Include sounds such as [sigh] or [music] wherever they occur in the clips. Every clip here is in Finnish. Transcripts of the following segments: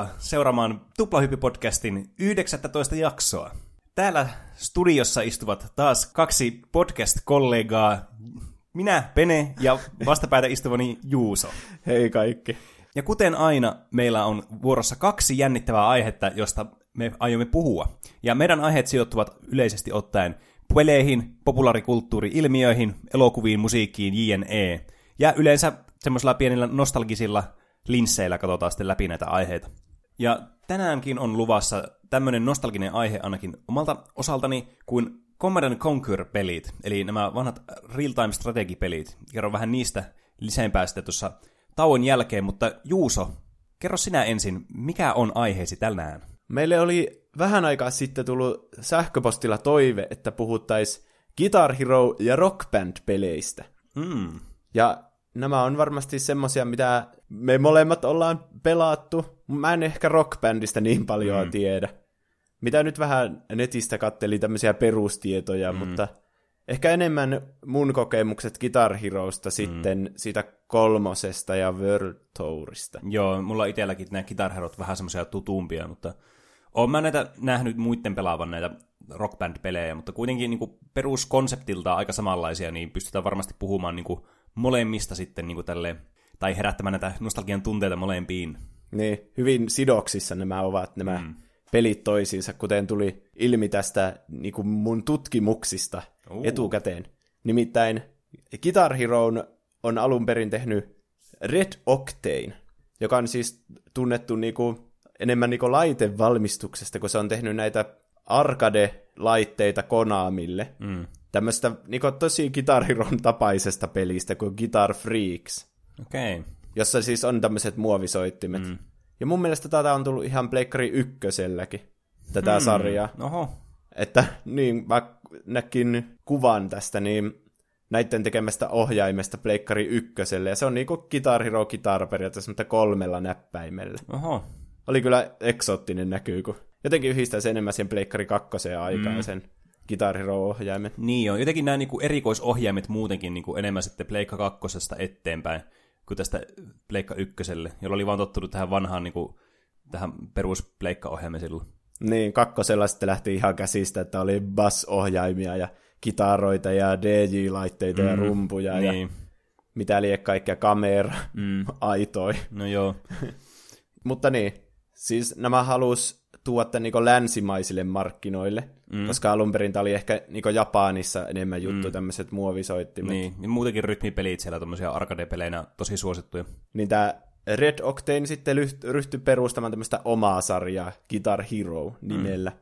Tervetuloa seuraamaan Tuplahyppi-podcastin 19 jaksoa. Täällä studiossa istuvat taas kaksi podcast-kollegaa, minä, Pene, ja vastapäätä istuvani Juuso. Hei kaikki. Ja kuten aina, meillä on vuorossa kaksi jännittävää aihetta, josta me aiomme puhua. Ja meidän aiheet sijoittuvat yleisesti ottaen peleihin, populaarikulttuuri-ilmiöihin, elokuviin, musiikkiin, jne. Ja yleensä semmoisilla pienillä nostalgisilla linsseillä katsotaan sitten läpi näitä aiheita. Ja tänäänkin on luvassa tämmöinen nostalginen aihe ainakin omalta osaltani kuin Command Conquer-pelit, eli nämä vanhat real-time strategipelit. Kerro vähän niistä lisempää sitten tuossa tauon jälkeen, mutta Juuso, kerro sinä ensin, mikä on aiheesi tänään? Meille oli vähän aikaa sitten tullut sähköpostilla toive, että puhuttaisiin Guitar Hero ja Rock Band-peleistä. Mm. Ja nämä on varmasti semmosia, mitä me molemmat ollaan pelattu. Mä en ehkä Rock Bandista niin paljon mm. tiedä. Mitä nyt vähän netistä katteli tämmöisiä perustietoja, mm. mutta ehkä enemmän mun kokemukset Guitar Heroista mm. sitten siitä kolmosesta ja World Tourista. Joo, mulla itselläkin nämä Guitar Herot vähän semmoisia tutumpia, mutta oon mä näitä nähnyt muiden pelaavan näitä Rock Band-pelejä, mutta kuitenkin niin kuin peruskonseptilta aika samanlaisia, niin pystytään varmasti puhumaan niin kuin molemmista sitten niin kuin tälle, tai herättämään näitä nostalgian tunteita molempiin. Niin, hyvin sidoksissa nämä ovat nämä mm. pelit toisiinsa, kuten tuli ilmi tästä niin kuin mun tutkimuksista uh. etukäteen. Nimittäin Guitar Hero on alun perin tehnyt Red Octane, joka on siis tunnettu niin kuin, enemmän niin kuin laitevalmistuksesta, kun se on tehnyt näitä arcade-laitteita Konamille. Mm tämmöistä niin tosi Guitar Heron tapaisesta pelistä kuin Guitar Freaks. Okei. Okay. Jossa siis on tämmöiset muovisoittimet. Mm. Ja mun mielestä tätä on tullut ihan Pleikkari ykköselläkin, tätä mm. sarjaa. Oho. Että niin, mä näkin kuvan tästä, niin näiden tekemästä ohjaimesta Pleikkari ykköselle, ja se on niinku Guitar Hero Guitar periaatteessa, mutta kolmella näppäimellä. Oho. Oli kyllä eksoottinen näkyy, kun jotenkin yhdistää sen enemmän siihen Pleikkari kakkoseen aikaan mm. sen Guitar Hero-ohjaimet. Niin joo, jotenkin nämä niinku erikoisohjaimet muutenkin niinku enemmän sitten Pleikka kakkosesta eteenpäin kuin tästä Pleikka ykköselle, jolla oli vaan tottunut tähän vanhaan niinku, tähän perus silloin. Niin, kakkosella sitten lähti ihan käsistä, että oli bass-ohjaimia ja kitaroita ja DJ-laitteita mm, ja rumpuja niin. ja mitä liian kaikkea, kamera, mm. [laughs] aitoi. No joo. [laughs] Mutta niin, siis nämä halus tuoda niin länsimaisille markkinoille, mm. koska alun perin tämä oli ehkä niin Japanissa enemmän juttu, mm. tämmöiset muovisoittimet. Niin, niin muutenkin rytmipelit siellä tuommoisia arcade-peleinä tosi suosittuja. Niin tämä Red Octane sitten ryhtyi perustamaan tämmöistä omaa sarjaa, Guitar Hero nimellä. Mm.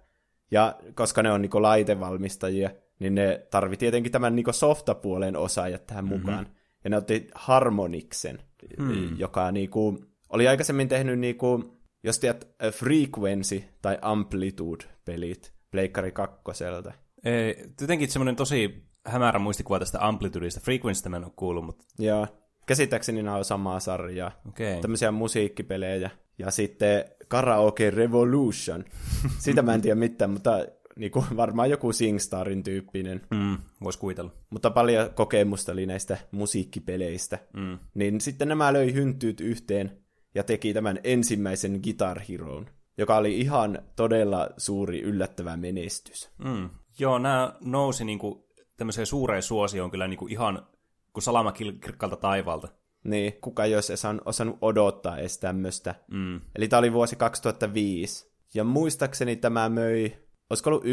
Ja koska ne on niin laitevalmistajia, niin ne tarvi tietenkin tämän niin softapuolen osaajat tähän mm-hmm. mukaan. Ja ne otti Harmoniksen, mm. joka niin kuin, oli aikaisemmin tehnyt niin kuin, jos tiedät Frequency tai Amplitude-pelit Pleikkari kakkoselta. Ei, jotenkin semmoinen tosi hämärä muistikuva tästä Amplitudeista. Frequencystä mä en ole kuullut, mutta... Joo, käsittääkseni nämä on samaa sarjaa. Okay. Tämmöisiä musiikkipelejä. Ja sitten Karaoke Revolution. [laughs] Sitä mä en tiedä mitään, mutta niinku, varmaan joku Singstarin tyyppinen. Mm, Voisi kuvitella. Mutta paljon kokemusta oli näistä musiikkipeleistä. Mm. Niin sitten nämä löi hynttyyt yhteen ja teki tämän ensimmäisen Guitar Heroon, joka oli ihan todella suuri yllättävä menestys. Mm. Joo, nämä nousi niinku tämmöiseen suureen suosioon kyllä niinku ihan kuin salama kirkkalta taivaalta. Niin, kuka ei olisi osannut odottaa edes tämmöistä. Mm. Eli tämä oli vuosi 2005. Ja muistaakseni tämä möi, olisiko ollut 1,5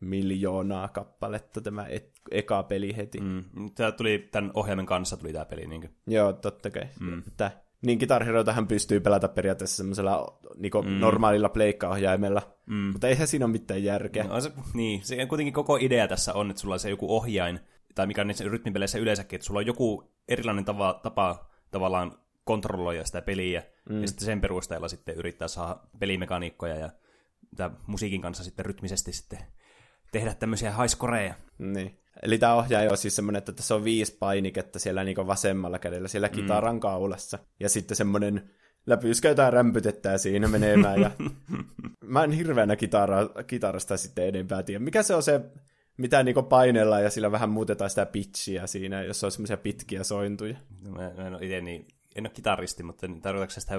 miljoonaa kappaletta tämä et, eka peli heti. Mm. Tämä tuli tämän ohjelman kanssa tuli tämä peli. Niin Joo, totta kai. Mm. Että niin Guitar Heroitahan pystyy pelata periaatteessa semmoisella niin mm. normaalilla pleikkaohjaimella, mm. mutta eihän siinä ole mitään järkeä. No, se, niin, se kuitenkin koko idea tässä on, että sulla on se joku ohjain, tai mikä on niissä rytmipeleissä yleensäkin, että sulla on joku erilainen tapa, tapa tavallaan kontrolloida sitä peliä, mm. ja sitten sen perusteella sitten yrittää saada pelimekaniikkoja ja musiikin kanssa sitten rytmisesti sitten tehdä tämmöisiä haiskoreja. Niin. Eli tämä ohjaaja on siis semmoinen, että tässä on viisi painiketta siellä niin vasemmalla kädellä, siellä mm. kitaran mm. kaulassa. Ja sitten semmoinen läpyskä jotain rämpytettä siinä menemään. Ja [laughs] mä en hirveänä kitara, kitarasta sitten enempää tiedä. Mikä se on se, mitä niin painellaan ja sillä vähän muutetaan sitä pitchiä siinä, jos on semmoisia pitkiä sointuja? No, mä, mä en ole itse niin en ole kitaristi, mutta tarkoitatko se sitä,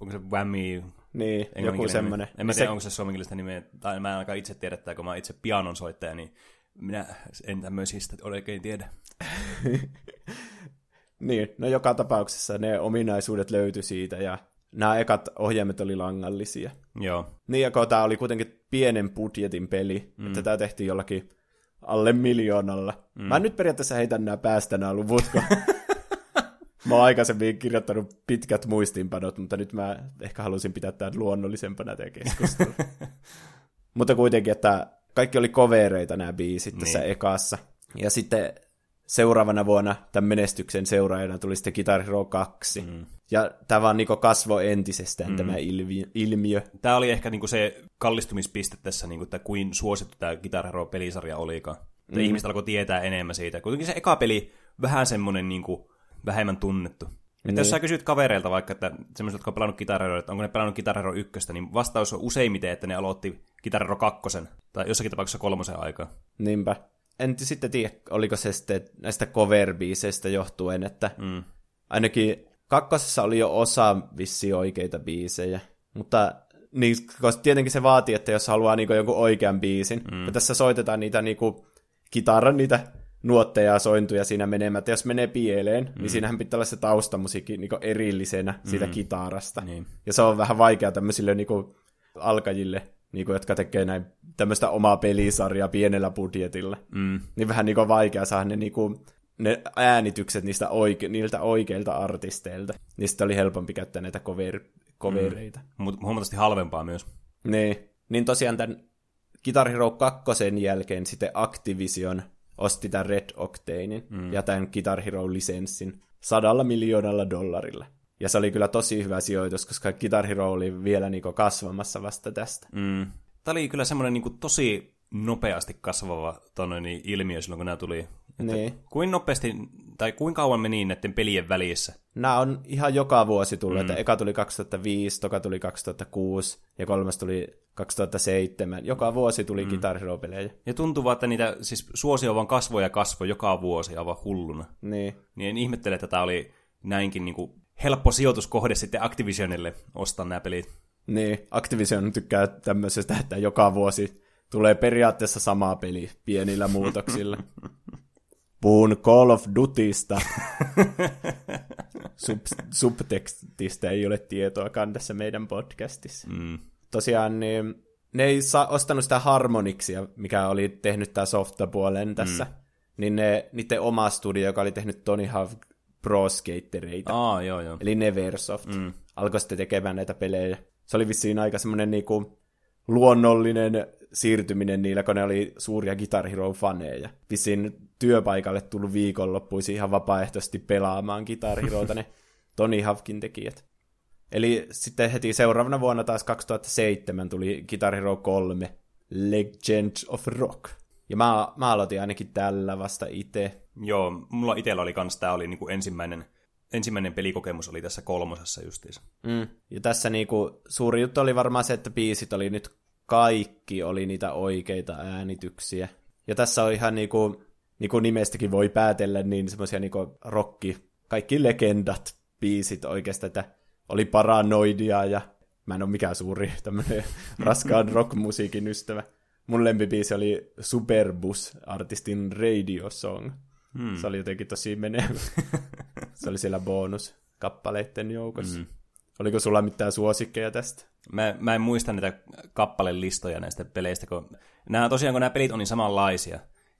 onko se whammy? Niin, joku semmoinen. En mä tiedä, se... onko se suomenkielistä nimeä, tai mä en ainakaan itse tiedä, että kun mä itse pianon soittaja, niin minä en tämmöisistä oikein tiedä. [laughs] niin, no joka tapauksessa ne ominaisuudet löytyi siitä, ja nämä ekat ohjaimet oli langallisia. Joo. Niin, ja kun tämä oli kuitenkin pienen budjetin peli, mm. että tämä tehtiin jollakin alle miljoonalla. Mm. Mä nyt periaatteessa heitän nämä päästä nämä luvut, kun [laughs] mä oon aikaisemmin kirjoittanut pitkät muistiinpanot, mutta nyt mä ehkä halusin pitää tämän luonnollisempana tämä keskustelu. [laughs] mutta kuitenkin, että kaikki oli kovereita nämä biisit tässä niin. ekassa. Ja sitten seuraavana vuonna tämän menestyksen seuraajana tuli sitten Guitar Hero 2. Mm. Ja tämä vaan niinku kasvoi entisestään mm. tämä ilmiö. Tämä oli ehkä niinku se kallistumispiste tässä, niinku, että kuin suosittu tämä Guitar Hero-pelisarja olikaan. Mm. Ihmiset alkoi tietää enemmän siitä. Kuitenkin se eka peli vähän semmoinen niinku, vähemmän tunnettu. Niin. jos sä kysyt kavereilta vaikka, että semmoiset, jotka on pelannut Guitar Hero, että onko ne pelannut Guitar Hero 1, niin vastaus on useimmiten, että ne aloitti Guitar Hero 2, tai jossakin tapauksessa kolmosen aikaa. Niinpä. En sitten tiedä, oliko se sitten näistä cover johtuen, että mm. ainakin kakkosessa oli jo osa vissi oikeita biisejä, mutta niin, koska tietenkin se vaatii, että jos haluaa niinku jonkun oikean biisin, mm. ja tässä soitetaan niitä niinku kitaran niitä nuotteja ja sointuja siinä menemättä. Jos menee pieleen, niin mm. niin siinähän pitää olla se taustamusiikki niin erillisenä mm. siitä kitarasta. Niin. Ja se on vähän vaikea tämmöisille niin kuin, alkajille, niin kuin, jotka tekee näin tämmöistä omaa pelisarjaa pienellä budjetilla. Mm. Niin vähän niin kuin, vaikea saada ne, niin kuin, ne äänitykset niistä oike- niiltä oikeilta artisteilta. Sitten oli helpompi käyttää näitä cover- covereita. Mm. Mutta huomattavasti halvempaa myös. Niin. Niin tosiaan tämän Guitar Hero 2 jälkeen sitten Activision osti tämän Red Octanein mm. ja tämän Guitar Hero-lisenssin sadalla miljoonalla dollarilla. Ja se oli kyllä tosi hyvä sijoitus, koska Guitar Hero oli vielä niinku kasvamassa vasta tästä. Mm. Tämä oli kyllä semmoinen niinku tosi nopeasti kasvava tonne, niin ilmiö silloin, kun nämä tuli. niin. Kuin nopeasti, tai kuinka kauan meni näiden pelien välissä? Nämä on ihan joka vuosi tullut, mm. että eka tuli 2005, toka tuli 2006 ja kolmas tuli 2007. Joka vuosi tuli mm. Guitar Hero-pelejä. Ja tuntuu että niitä siis suosio vaan kasvoi ja kasvoi joka vuosi aivan hulluna. Niin. Niin en ihmettele, että tämä oli näinkin niin kuin helppo sijoituskohde sitten Activisionille ostaa nämä pelit. Niin, Activision tykkää tämmöisestä, että joka vuosi tulee periaatteessa sama peli pienillä muutoksilla. Puhun Call of Dutysta. Sub- subtekstistä ei ole tietoa tässä meidän podcastissa. Mm. Tosiaan niin ne ei saa ostanut sitä Harmonixia, mikä oli tehnyt tämä softapuolen tässä. Mm. Niin ne, niiden oma studio, joka oli tehnyt Tony Hawk Pro Skatereita. Aa, joo, joo. Eli Neversoft. Mm. Alkoi sitten tekemään näitä pelejä. Se oli vissiin aika semmoinen niinku luonnollinen siirtyminen niillä, kun ne oli suuria Guitar Hero-faneja. Vissiin työpaikalle tullut viikonloppuisi ihan vapaaehtoisesti pelaamaan Guitar Heroita ne [laughs] Tony Hawkin tekijät. Eli sitten heti seuraavana vuonna taas 2007 tuli Guitar Hero 3 Legend of Rock. Ja mä, mä aloitin ainakin tällä vasta itse. Joo, mulla itsellä oli kans, tää oli niinku ensimmäinen, ensimmäinen pelikokemus oli tässä kolmosessa justiinsa. Mm. Ja tässä niinku, suuri juttu oli varmaan se, että biisit oli nyt kaikki oli niitä oikeita äänityksiä. Ja tässä on ihan niinku, niinku nimestäkin voi päätellä, niin semmoisia niinku rokki, kaikki legendat biisit oikeastaan, että oli paranoidia ja mä en ole mikään suuri [laughs] tämmöinen raskaan rockmusiikin ystävä. Mun lempibiisi oli Superbus-artistin Radio Song. Hmm. Se oli jotenkin tosi menevä. [laughs] Se oli siellä bonuskappaleiden joukossa. Hmm. Oliko sulla mitään suosikkeja tästä? Mä, mä en muista näitä kappalelistoja näistä peleistä, kun nämä, tosiaan kun nämä pelit on niin samanlaisia,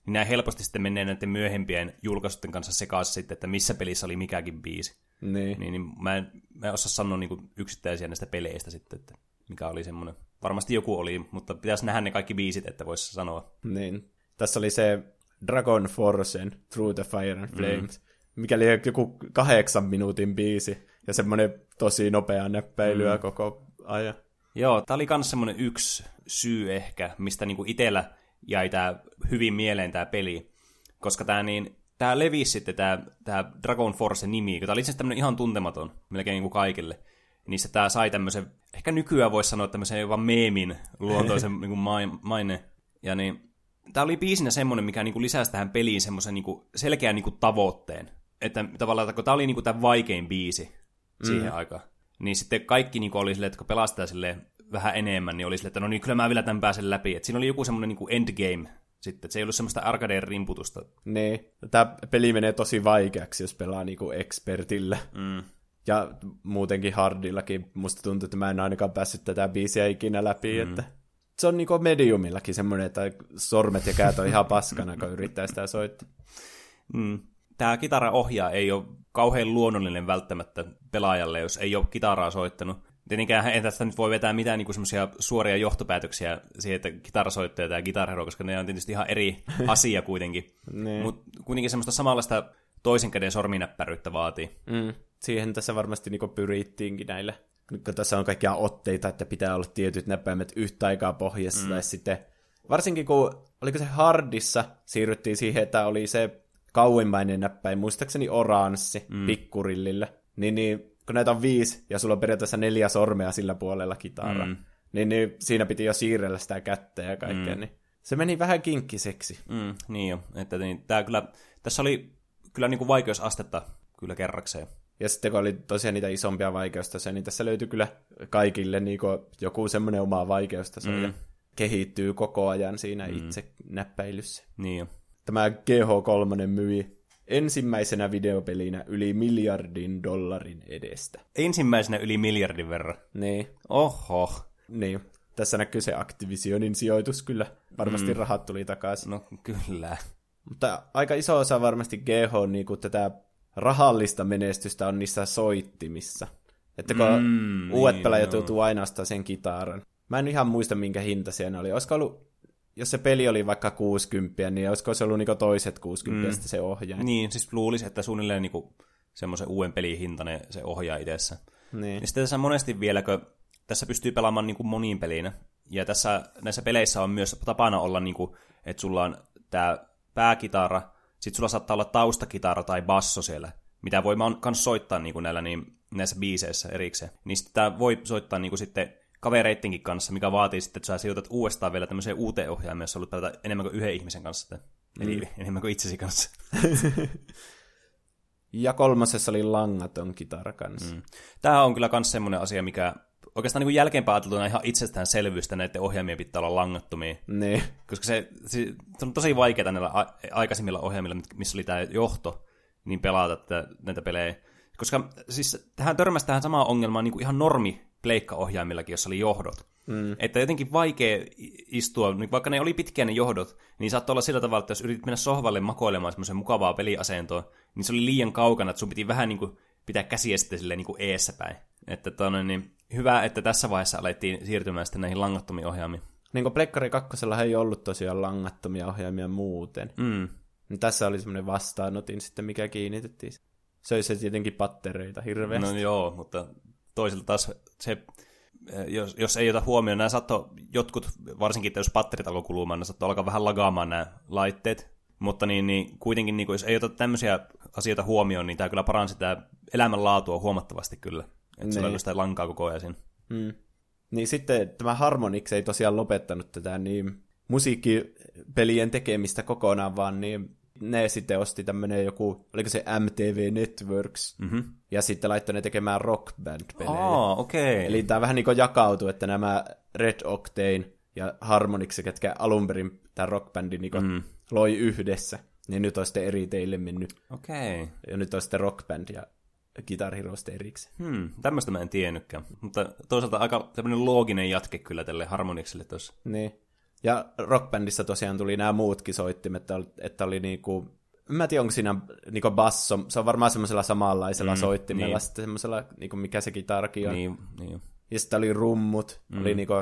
niin nämä helposti sitten menee näiden myöhempien julkaisuiden kanssa sekaisin sitten, että missä pelissä oli mikäkin biisi. Niin. Niin, niin mä, en, mä en osaa sanoa niin yksittäisiä näistä peleistä sitten, että mikä oli semmoinen. Varmasti joku oli, mutta pitäisi nähdä ne kaikki biisit, että voisi sanoa. Niin. Tässä oli se Dragon Forcen Through the Fire and Flames, mm. mikä oli joku kahdeksan minuutin biisi, ja semmoinen tosi nopea näppäilyä mm. koko ajan. Joo, tämä oli myös semmoinen yksi syy ehkä, mistä niinku itsellä jäi tää hyvin mieleen tämä peli, koska tämä niin, tää levisi sitten tämä tää Dragon Force nimi, joka oli itse tämmöinen ihan tuntematon melkein niinku kaikille. Niissä tämä sai tämmöisen, ehkä nykyään voisi sanoa tämmöisen jopa meemin luontoisen [laughs] niinku maine. Ja niin, tämä oli biisinä semmoinen, mikä niinku lisäsi tähän peliin semmoisen niinku selkeän niinku tavoitteen. Että tavallaan, kun tämä oli niinku tämä vaikein biisi, siihen mm. aikaan. Niin sitten kaikki niin oli silleen, että kun pelastaa silleen vähän enemmän, niin oli silleen, että no niin, kyllä mä vielä tämän pääsen läpi. Et siinä oli joku semmoinen niin endgame sitten, että se ei ollut semmoista arcadeen rimputusta. Niin, tämä peli menee tosi vaikeaksi, jos pelaa niinku expertille. Mm. Ja muutenkin hardillakin musta tuntuu, että mä en ainakaan päässyt tätä biisiä ikinä läpi, mm. että se on niinku mediumillakin semmoinen, että sormet ja käät on ihan paskana, kun yrittää sitä soittaa. Mm. Tämä kitaraohjaa ei ole kauhean luonnollinen välttämättä pelaajalle, jos ei ole kitaraa soittanut. Tietenkään ei tästä nyt voi vetää mitään niin semmoisia suoria johtopäätöksiä siihen, että kitarasoittaja tai gitarhero, koska ne on tietysti ihan eri [laughs] asia kuitenkin. Niin. Mutta kuitenkin semmoista samanlaista toisen käden sorminäppäryyttä vaatii. Mm. Siihen tässä varmasti niinku pyrittiinkin näillä. Kun tässä on kaikkia otteita, että pitää olla tietyt näppäimet yhtä aikaa pohjassa, mm. tai sitten varsinkin kun, oliko se hardissa, siirryttiin siihen, että oli se kauimmainen näppäin, muistaakseni oranssi, mm. pikkurillillä. Niin, niin kun näitä on viisi, ja sulla on periaatteessa neljä sormea sillä puolella kitara, mm. niin, niin siinä piti jo siirrellä sitä kättä ja kaikkea, mm. niin se meni vähän kinkkiseksi. Mm, niin jo, että niin, tää kyllä, tässä oli kyllä niin kuin vaikeusastetta kyllä kerrakseen. Ja sitten kun oli tosiaan niitä isompia vaikeustasoja, niin tässä löytyy kyllä kaikille niin joku semmoinen oma vaikeustaso, mm. ja kehittyy koko ajan siinä mm. itse näppäilyssä. Niin jo. Tämä GH3 myi ensimmäisenä videopelinä yli miljardin dollarin edestä. Ensimmäisenä yli miljardin verran? Niin. Oho. Niin. Tässä näkyy se Activisionin sijoitus kyllä. Varmasti mm. rahat tuli takaisin. No kyllä. Mutta aika iso osa varmasti GH niin kuin tätä rahallista menestystä on niissä soittimissa. Että kun mm, uudet niin, pelaajat no. joutuu ainoastaan sen kitaran. Mä en ihan muista, minkä hinta siinä oli. Olisiko ollut jos se peli oli vaikka 60, niin olisiko se ollut niinku toiset 60 mm. se ohjaa? Niin, siis luulisi, että suunnilleen niinku semmoisen uuden pelin hintainen se ohjaa idessä. Niin. Ja sitten tässä monesti vielä, kun tässä pystyy pelaamaan niinku moniin pelinä, ja tässä näissä peleissä on myös tapana olla, niinku, että sulla on tämä pääkitara, sitten sulla saattaa olla taustakitara tai basso siellä, mitä voi myös soittaa niinku näillä niin, näissä biiseissä erikseen. Niin sitten tämä voi soittaa niinku sitten kavereittenkin kanssa, mikä vaatii sitten, että sä sijoitat uudestaan vielä tämmöiseen uuteen ohjaimeen, jossa ollut enemmän kuin yhden ihmisen kanssa. Eli mm. enemmän kuin itsesi kanssa. [laughs] ja kolmasessa oli langaton kitara kanssa. Mm. Tämä on kyllä myös semmoinen asia, mikä oikeastaan niin kuin jälkeenpäin ajateltuna ihan itsestäänselvyys, että näiden ohjaimien pitää olla langattomia. Niin. Koska se, se, on tosi vaikeaa näillä a- aikaisemmilla ohjaimilla, missä oli tämä johto, niin pelata tätä, näitä pelejä. Koska siis tähän törmäsi tähän samaan ongelmaan niin kuin ihan normi pleikkaohjaimillakin, jossa oli johdot. Mm. Että jotenkin vaikea istua, niin vaikka ne oli pitkiä ne johdot, niin saattoi olla sillä tavalla, että jos yritit mennä sohvalle makoilemaan semmoisen mukavaa peliasentoa, niin se oli liian kaukana, että sun piti vähän niin kuin pitää käsiä sitten silleen niin kuin eessä päin. Että tonne, niin hyvä, että tässä vaiheessa alettiin siirtymään sitten näihin langattomiin ohjaamiin. Niin kuin Plekkari 2 ei ollut tosiaan langattomia ohjaimia muuten. Mm. Niin tässä oli semmoinen vastaanotin sitten, mikä kiinnitettiin. Söi se tietenkin pattereita hirveästi. No joo, mutta toisaalta taas se, eh, jos, jos ei ota huomioon, nämä saattoi jotkut, varsinkin jos patterit alkoi kulumaan, ne saattoi alkaa vähän lagaamaan nämä laitteet, mutta niin, niin kuitenkin, niin, jos ei ota tämmöisiä asioita huomioon, niin tämä kyllä paransi tämä elämänlaatua huomattavasti kyllä. Että niin. sulla oli sitä lankaa koko ajan siinä. Mm. Niin sitten tämä Harmonix ei tosiaan lopettanut tätä niin musiikkipelien tekemistä kokonaan, vaan niin ne sitten osti tämmönen joku, oliko se MTV Networks, mm-hmm. ja sitten laittoi ne tekemään rock band-pelejä. Aa, okei. Okay. Eli tämä vähän niin kuin jakautui, että nämä Red Octane ja Harmonix, ketkä alun perin tämän rockbandin niin mm. loi yhdessä, niin nyt on sitten eri teille mennyt. Okei. Okay. Ja nyt on sitten rockband ja Guitar Hero erikseen. Hmm, tämmöistä mä en tiennytkään. Mutta toisaalta aika tämmöinen looginen jatke kyllä tälle Harmonixille tuossa. Niin. Ja rockbändissä tosiaan tuli nämä muutkin soittimet, että oli, että oli niinku, mä en tiedä onko siinä niinku basso, se on varmaan semmoisella samanlaisella mm, soittimella, niin. sitten semmoisella, niinku mikä se kitarki on. Niin, niin. Ja sitten oli rummut, mm. oli niinku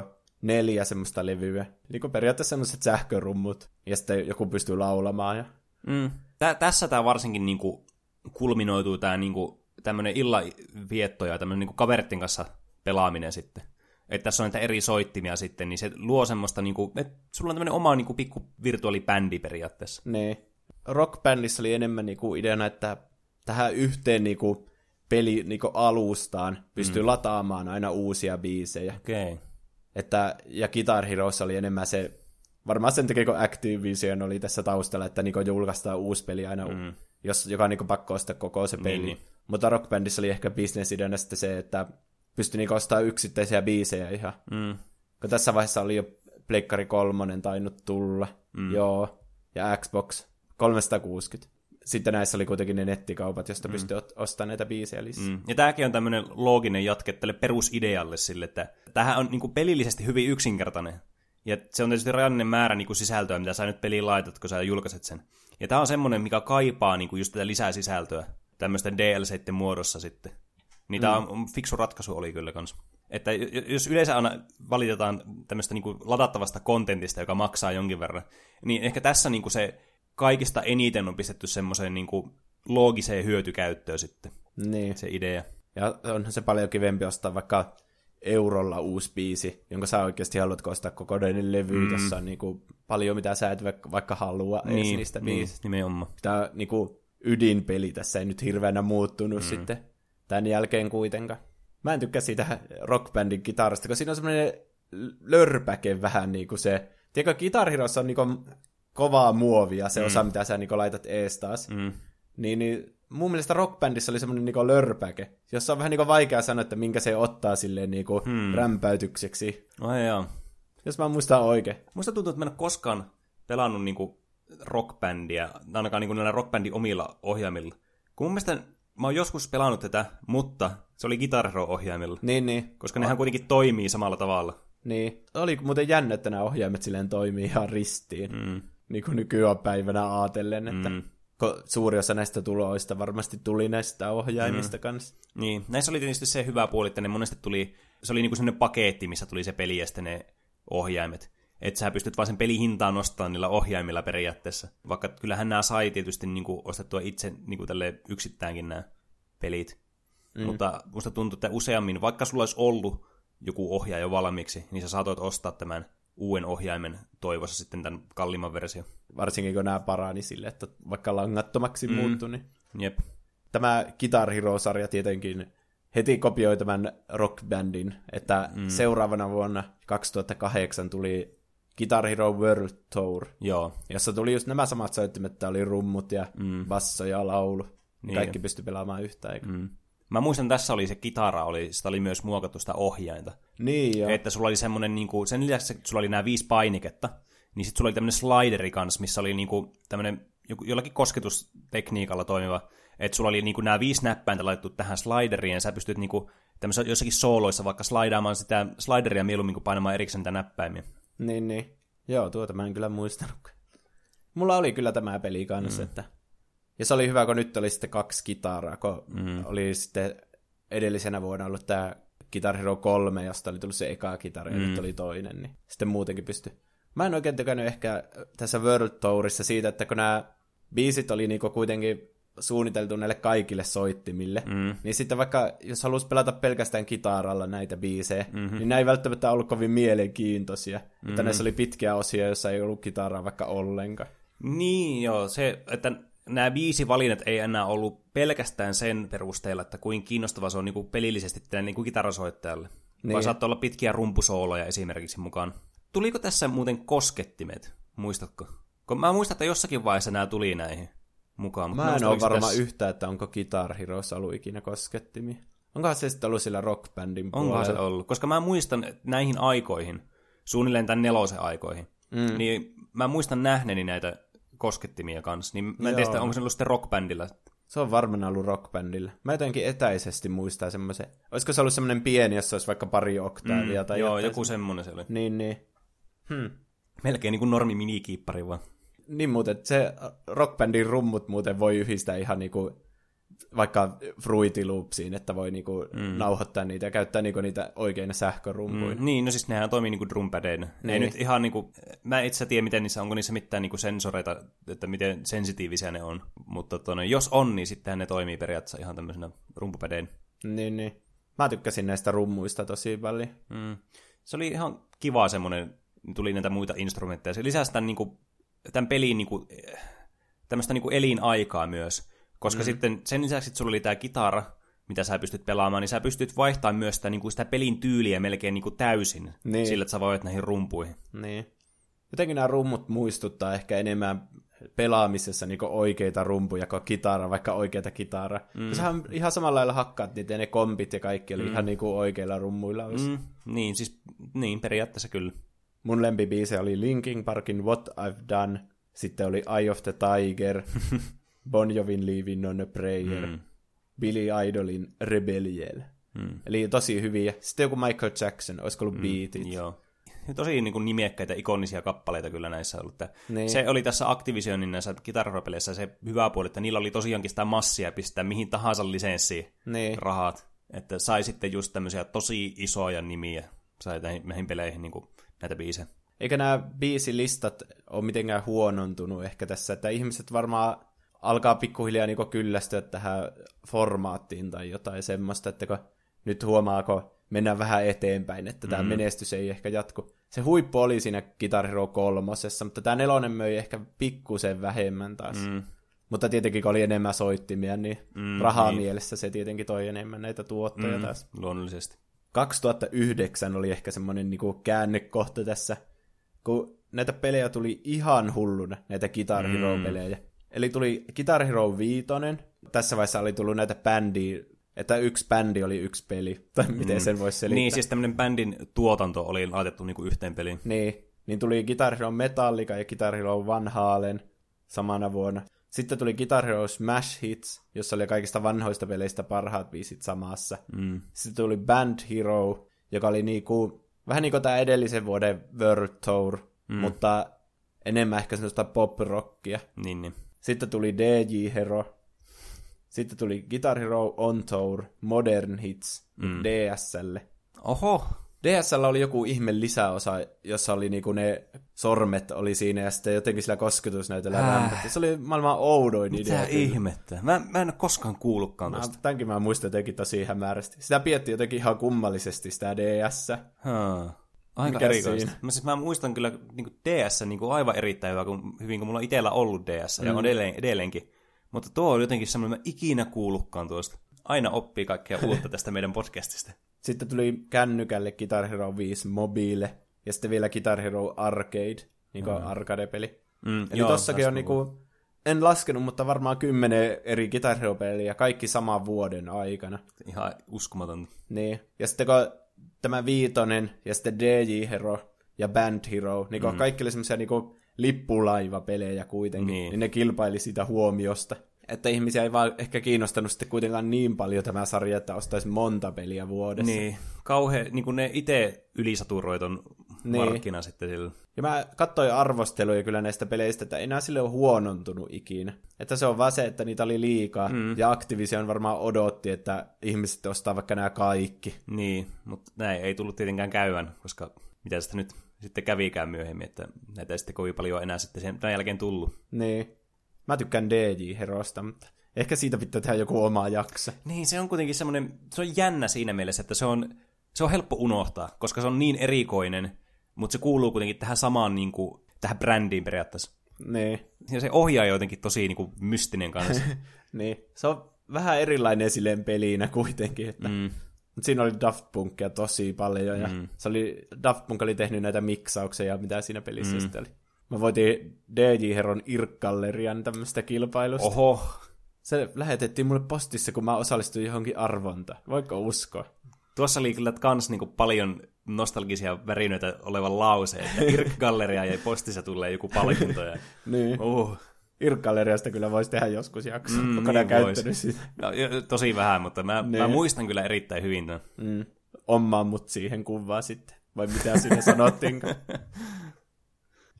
neljä semmoista levyä, niinku periaatteessa semmoiset sähkörummut, ja sitten joku pystyy laulamaan. Ja... Mm. Tä, tässä tämä varsinkin niinku kulminoituu tämä niinku, tämmöinen illavietto ja tämmöinen niinku kaveritten kanssa pelaaminen sitten että tässä on näitä eri soittimia sitten, niin se luo semmoista, niin kuin, että sulla on tämmöinen oma niin kuin, pikku virtuaalibändi periaatteessa. Niin. Rockbändissä oli enemmän niin kuin, ideana, että tähän yhteen niin kuin, peli niin kuin, alustaan pystyy mm. lataamaan aina uusia biisejä. Okay. Että, ja Guitar Heroissa oli enemmän se, varmaan sen takia kun Activision oli tässä taustalla, että niin kuin, julkaistaan uusi peli aina, mm. jos, joka on niin kuin, pakko ostaa koko se peli. Niin, niin. Mutta rockbandissa oli ehkä bisnesideana sitten se, että pystyi niinku ostaa yksittäisiä biisejä ihan. Mm. Kun tässä vaiheessa oli jo Pleikkari kolmonen tainnut tulla, mm. joo, ja Xbox 360. Sitten näissä oli kuitenkin ne nettikaupat, josta mm. pystyi ostamaan näitä biisejä lisää. Mm. Ja tämäkin on tämmöinen looginen jatke tälle perusidealle sille, että tämähän on niin kuin pelillisesti hyvin yksinkertainen. Ja se on tietysti rajallinen määrä niin kuin sisältöä, mitä sä nyt peliin laitat, kun sä julkaiset sen. Ja tämä on semmoinen, mikä kaipaa niin kuin just tätä lisää sisältöä tämmöisten DLCiden muodossa sitten. Niin tämä mm. on fiksu ratkaisu oli kyllä kans. Että jos yleensä aina valitetaan tämmöistä niin ladattavasta kontentista, joka maksaa jonkin verran, niin ehkä tässä niin kuin se kaikista eniten on pistetty semmoiseen niin kuin loogiseen hyötykäyttöön sitten. Niin. Se idea. Ja onhan se paljon kivempi ostaa vaikka eurolla uusi biisi, jonka sä oikeasti haluat ostaa kokonainen levy, mm. jossa on niin kuin paljon mitä sä et vaikka halua niin, edes niistä niin, biisistä. nimenomaan. Tämä niin kuin ydinpeli tässä ei nyt hirveänä muuttunut mm. sitten tämän jälkeen kuitenkaan. Mä en tykkää siitä rockbandin kitarasta, koska siinä on semmoinen lörpäke vähän niin kuin se. Tiedätkö, kitarirossa on niin kuin kovaa muovia, se mm. osa, mitä sä niin laitat ees taas. Mm. Niin, niin mun mielestä rockbandissa oli semmoinen niin lörpäke, jossa on vähän niin vaikea sanoa, että minkä se ottaa silleen niin hmm. rämpäytykseksi. Ai joo. Jos mä muistan oikein. Musta tuntuu, että mä en ole koskaan pelannut niin rockbändiä, ainakaan niin näillä rockbändin omilla ohjaimilla. Kun mun mielestä mä oon joskus pelannut tätä, mutta se oli Guitar ohjaimilla Niin, niin. Koska nehän kuitenkin toimii samalla tavalla. Niin. Oli muuten jännä, että nämä ohjaimet silleen toimii ihan ristiin. Mm. Niin kuin nykyään päivänä ajatellen, että mm. suuri osa näistä tuloista varmasti tuli näistä ohjaimista mm. kanssa. Niin, näissä oli tietysti se hyvä puoli, että ne monesti tuli, se oli niin kuin sellainen paketti, missä tuli se peli ja sitten ne ohjaimet että sä pystyt vain sen pelihintaa nostamaan niillä ohjaimilla periaatteessa. Vaikka kyllähän nämä sai tietysti niin kuin, ostettua itse niin kuin tälle yksittäänkin nämä pelit. Mm. Mutta musta tuntuu, että useammin, vaikka sulla olisi ollut joku ohjaaja jo valmiiksi, niin sä saatoit ostaa tämän uuden ohjaimen toivossa sitten tämän kalliimman versio. Varsinkin kun nämä parani sille, että vaikka langattomaksi mm. muuttui. Niin... Jep. Tämä Guitar Hero-sarja tietenkin heti kopioi tämän rockbandin, että mm. seuraavana vuonna 2008 tuli Guitar Hero World Tour, Joo. jossa tuli just nämä samat soittimet, että oli rummut ja mm. basso ja laulu. Niin. Kaikki pystyi pelaamaan yhtä aikaa. Mm. Mä muistan, tässä oli se kitara, oli, sitä oli myös muokattu sitä ohjainta. Niin joo. Että sulla oli semmoinen, niin kuin, sen lisäksi sulla oli nämä viisi painiketta, niin sitten sulla oli tämmöinen slideri kanssa, missä oli niin kuin, tämmöinen jollakin kosketustekniikalla toimiva, että sulla oli niin kuin, nämä viisi näppäintä laitettu tähän slideriin, ja sä pystyt niin kuin, jossakin sooloissa vaikka slaidaamaan sitä slideria mieluummin kuin painamaan erikseen niitä näppäimiä. Niin, niin. Joo, tuota mä en kyllä muistanut. Mulla oli kyllä tämä peli kanssa, mm. että... Ja se oli hyvä, kun nyt oli sitten kaksi kitaraa, kun mm. oli sitten edellisenä vuonna ollut tämä Guitar Hero 3, josta oli tullut se eka kitara, ja mm. nyt oli toinen, niin sitten muutenkin pystyi. Mä en oikein tykännyt ehkä tässä World Tourissa siitä, että kun nämä biisit oli niinku kuitenkin suunniteltu näille kaikille soittimille, mm. niin sitten vaikka jos haluaisi pelata pelkästään kitaralla näitä biisejä, mm-hmm. niin nämä ei välttämättä ollut kovin mielenkiintoisia. Mm-hmm. Että näissä oli pitkiä osia, joissa ei ollut kitaraa vaikka ollenkaan. Niin joo, se, että nämä viisi valinnat ei enää ollut pelkästään sen perusteella, että kuin kiinnostava se on niin kuin pelillisesti tämän niin kuin kitarasoittajalle. Niin. Vaan saattoi olla pitkiä rumpusooloja esimerkiksi mukaan. Tuliko tässä muuten koskettimet, muistatko? Kun mä muistan, että jossakin vaiheessa nämä tuli näihin mukaan. Mä en ole varma tässä... yhtä, että onko Guitar Heroes ollut ikinä koskettimia. Onkohan se sitten ollut sillä rockbandin puolella? Onkohan se ollut, koska mä muistan näihin aikoihin, suunnilleen tämän nelosen aikoihin, mm. niin mä muistan nähneeni näitä koskettimia kanssa, niin mä en tiedä, onko se ollut sitten rockbandilla. Se on varmaan ollut rockbandilla. Mä jotenkin etäisesti muistaa semmoisen. Olisiko se ollut semmoinen pieni, jossa olisi vaikka pari oktaavia mm, tai Joo, joku semmoinen se oli. Niin, niin. Hmm. Melkein niin kuin normi minikiippari vaan. Niin muuten, se rockbandin rummut muuten voi yhdistää ihan niinku vaikka Fruity Loopsiin, että voi niinku mm. nauhoittaa niitä ja käyttää niinku niitä oikeina sähkörumpuina. Mm, niin, no siis nehän toimii niinku drumpadeina. Niin. Ei nyt ihan niinku, mä itse tiedä miten niissä, onko niissä mitään niinku sensoreita, että miten sensitiivisiä ne on. Mutta tonne, jos on, niin sittenhän ne toimii periaatteessa ihan tämmöisenä rumpupädein. Niin, niin. Mä tykkäsin näistä rummuista tosi paljon. Mm. Se oli ihan kiva semmoinen, tuli näitä muita instrumentteja. Se lisäsi tämän niinku tämän pelin niin kuin, tämmöistä niin kuin elinaikaa myös. Koska mm. sitten sen lisäksi, että sulla oli tämä kitara, mitä sä pystyt pelaamaan, niin sä pystyt vaihtamaan myös sitä, niin kuin sitä pelin tyyliä melkein niin kuin täysin niin. sillä, että sä voit näihin rumpuihin. Niin. Jotenkin nämä rummut muistuttaa ehkä enemmän pelaamisessa niin oikeita rumpuja kuin kitara, vaikka oikeita kitara. Mm. Sehän ihan samalla lailla hakkaat niitä ne kompit ja kaikki oli mm. ihan niin kuin oikeilla rummuilla. Mm. Niin, siis niin, periaatteessa kyllä. Mun lempibiise oli Linkin Parkin What I've Done, sitten oli Eye of the Tiger, [laughs] Bon Jovin Leaving on a Prayer, mm. Billy Idolin Rebellion. Mm. Eli tosi hyviä. Sitten joku Michael Jackson, olisiko ollut mm, Beatit. Joo. Tosi niin kuin nimiekkäitä, ikonisia kappaleita kyllä näissä ollut. Niin. Se oli tässä Activisionin näissä kitararopeleissä se hyvä puoli, että niillä oli tosiaankin sitä massia pistää mihin tahansa lisenssiin niin. rahat. Että sai sitten just tämmöisiä tosi isoja nimiä, sai näihin peleihin niin kuin näitä biisejä. Eikä nämä biisilistat ole mitenkään huonontunut ehkä tässä, että ihmiset varmaan alkaa pikkuhiljaa niin kyllästyä tähän formaattiin tai jotain semmoista, että kun nyt huomaako mennä vähän eteenpäin, että tämä mm. menestys ei ehkä jatku. Se huippu oli siinä Guitar Hero kolmosessa, mutta tämä nelonen möi ehkä pikkusen vähemmän taas. Mm. Mutta tietenkin kun oli enemmän soittimia, niin mm, rahaa niin. mielessä se tietenkin toi enemmän näitä tuottoja mm, taas. Luonnollisesti. 2009 oli ehkä semmoinen niinku käännekohta tässä, kun näitä pelejä tuli ihan hulluna, näitä Guitar Hero-pelejä. Mm. Eli tuli Guitar Hero 5, tässä vaiheessa oli tullut näitä bändiä, että yksi bändi oli yksi peli, [laughs] tai miten mm. sen voisi selittää. Niin, siis tämmöinen bändin tuotanto oli laitettu niinku yhteen peliin. Niin, niin tuli Guitar Hero Metallica ja Guitar Hero Van Halen samana vuonna. Sitten tuli Guitar Hero Smash Hits, jossa oli kaikista vanhoista peleistä parhaat biisit samassa. Mm. Sitten tuli Band Hero, joka oli niinku, vähän niin kuin tämä edellisen vuoden World Tour, mm. mutta enemmän ehkä sellaista pop-rockia. Niin, niin. Sitten tuli DJ Hero. Sitten tuli Guitar Hero On Tour, Modern Hits, mm. DSL. Oho, DSL oli joku ihme lisäosa, jossa oli niinku ne sormet oli siinä ja sitten jotenkin sillä kosketusnäytöllä äh. lämpätti. Se oli maailman oudoin Mitä idea. Mitä ihmettä? Mä, mä en ole koskaan kuullutkaan tästä. Tämänkin mä muistan jotenkin tosi hämärästi. Sitä pietti jotenkin ihan kummallisesti sitä DS. Hmm. Aika Mikä erikoista. Mä, siis mä muistan kyllä niin kuin DS niin kuin aivan erittäin hyvä, kun, hyvin kun mulla on itsellä ollut DS mm. ja on edelleen, edelleenkin. Mutta tuo on jotenkin semmoinen, mä ikinä kuullutkaan tuosta. Aina oppii kaikkea uutta tästä meidän podcastista. Sitten tuli kännykälle Guitar Hero 5 Mobile ja sitten vielä Guitar Hero Arcade, niin kuin mm. arcade-peli. Mm, Eli joo, tossakin on niinku, en laskenut, mutta varmaan kymmenen eri Guitar Hero-peliä, kaikki saman vuoden aikana. Ihan uskomaton. Niin, ja sitten kun tämä Viitonen ja sitten DJ Hero ja Band Hero, niin mm. kaikki oli semmoisia niin lippulaiva-pelejä kuitenkin, niin. niin ne kilpaili sitä huomiosta että ihmisiä ei vaan ehkä kiinnostanut sitten kuitenkaan niin paljon tämä sarja, että ostaisi monta peliä vuodessa. Niin, kauhean, niin kuin ne itse ylisaturoiton niin. markkina sitten sillä. Ja mä katsoin arvosteluja kyllä näistä peleistä, että enää sille ole huonontunut ikinä. Että se on vaan se, että niitä oli liikaa, mm. ja Activision varmaan odotti, että ihmiset ostaa vaikka nämä kaikki. Niin, mutta näin ei tullut tietenkään käyvän, koska mitä sitä nyt sitten kävikään myöhemmin, että näitä ei sitten kovin paljon enää sitten sen jälkeen tullut. Niin. Mä tykkään DJ-herosta, mutta ehkä siitä pitää tehdä joku oma jakso. Niin, se on kuitenkin semmoinen, se on jännä siinä mielessä, että se on, se on helppo unohtaa, koska se on niin erikoinen, mutta se kuuluu kuitenkin tähän samaan niin kuin, tähän brändiin periaatteessa. Niin. Ja se ohjaa jotenkin tosi niin kuin, mystinen kanssa. [laughs] niin, se on vähän erilainen silleen pelinä kuitenkin, että mm. Mutta siinä oli Daft Punkia tosi paljon, ja mm. se oli, Daft Punk oli tehnyt näitä miksauksia, mitä siinä pelissä mm. sitten oli. Mä voitin DJ Heron Irk-gallerian tämmöistä kilpailusta. Oho. Se lähetettiin mulle postissa, kun mä osallistuin johonkin arvonta. Voiko uskoa? Tuossa oli kyllä kans niinku paljon nostalgisia värinöitä olevan lauseen. Irk-galleria ja postissa tulee joku palkinto. Ja... [laughs] niin. Uh. Irk-galleriasta kyllä voisi tehdä joskus jakso. Mm, Onko niin käyttänyt sitä? No, tosi vähän, mutta mä, niin. mä muistan kyllä erittäin hyvin tämän. Mm. Ommaan mut siihen kuvaan sitten. Vai mitä sinne sanottiinkaan. [laughs]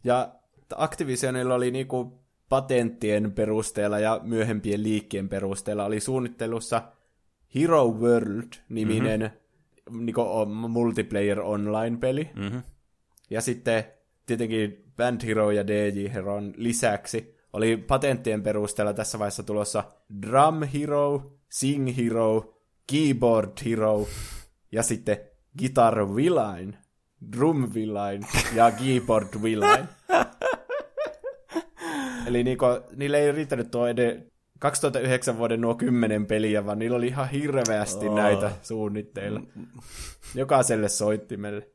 Ja Activisionilla oli niinku patenttien perusteella ja myöhempien liikkien perusteella oli suunnittelussa Hero World-niminen mm-hmm. niinku multiplayer online-peli. Mm-hmm. Ja sitten tietenkin Band Hero ja DJ Heron lisäksi oli patenttien perusteella tässä vaiheessa tulossa Drum Hero, Sing Hero, Keyboard Hero ja sitten Guitar Villain, Drum Villain ja Keyboard Villain. [laughs] Eli niinku, niille ei riittänyt tuo edes 2009 vuoden nuo kymmenen peliä, vaan niillä oli ihan hirveästi oh. näitä suunnitteilla. Jokaiselle soittimelle.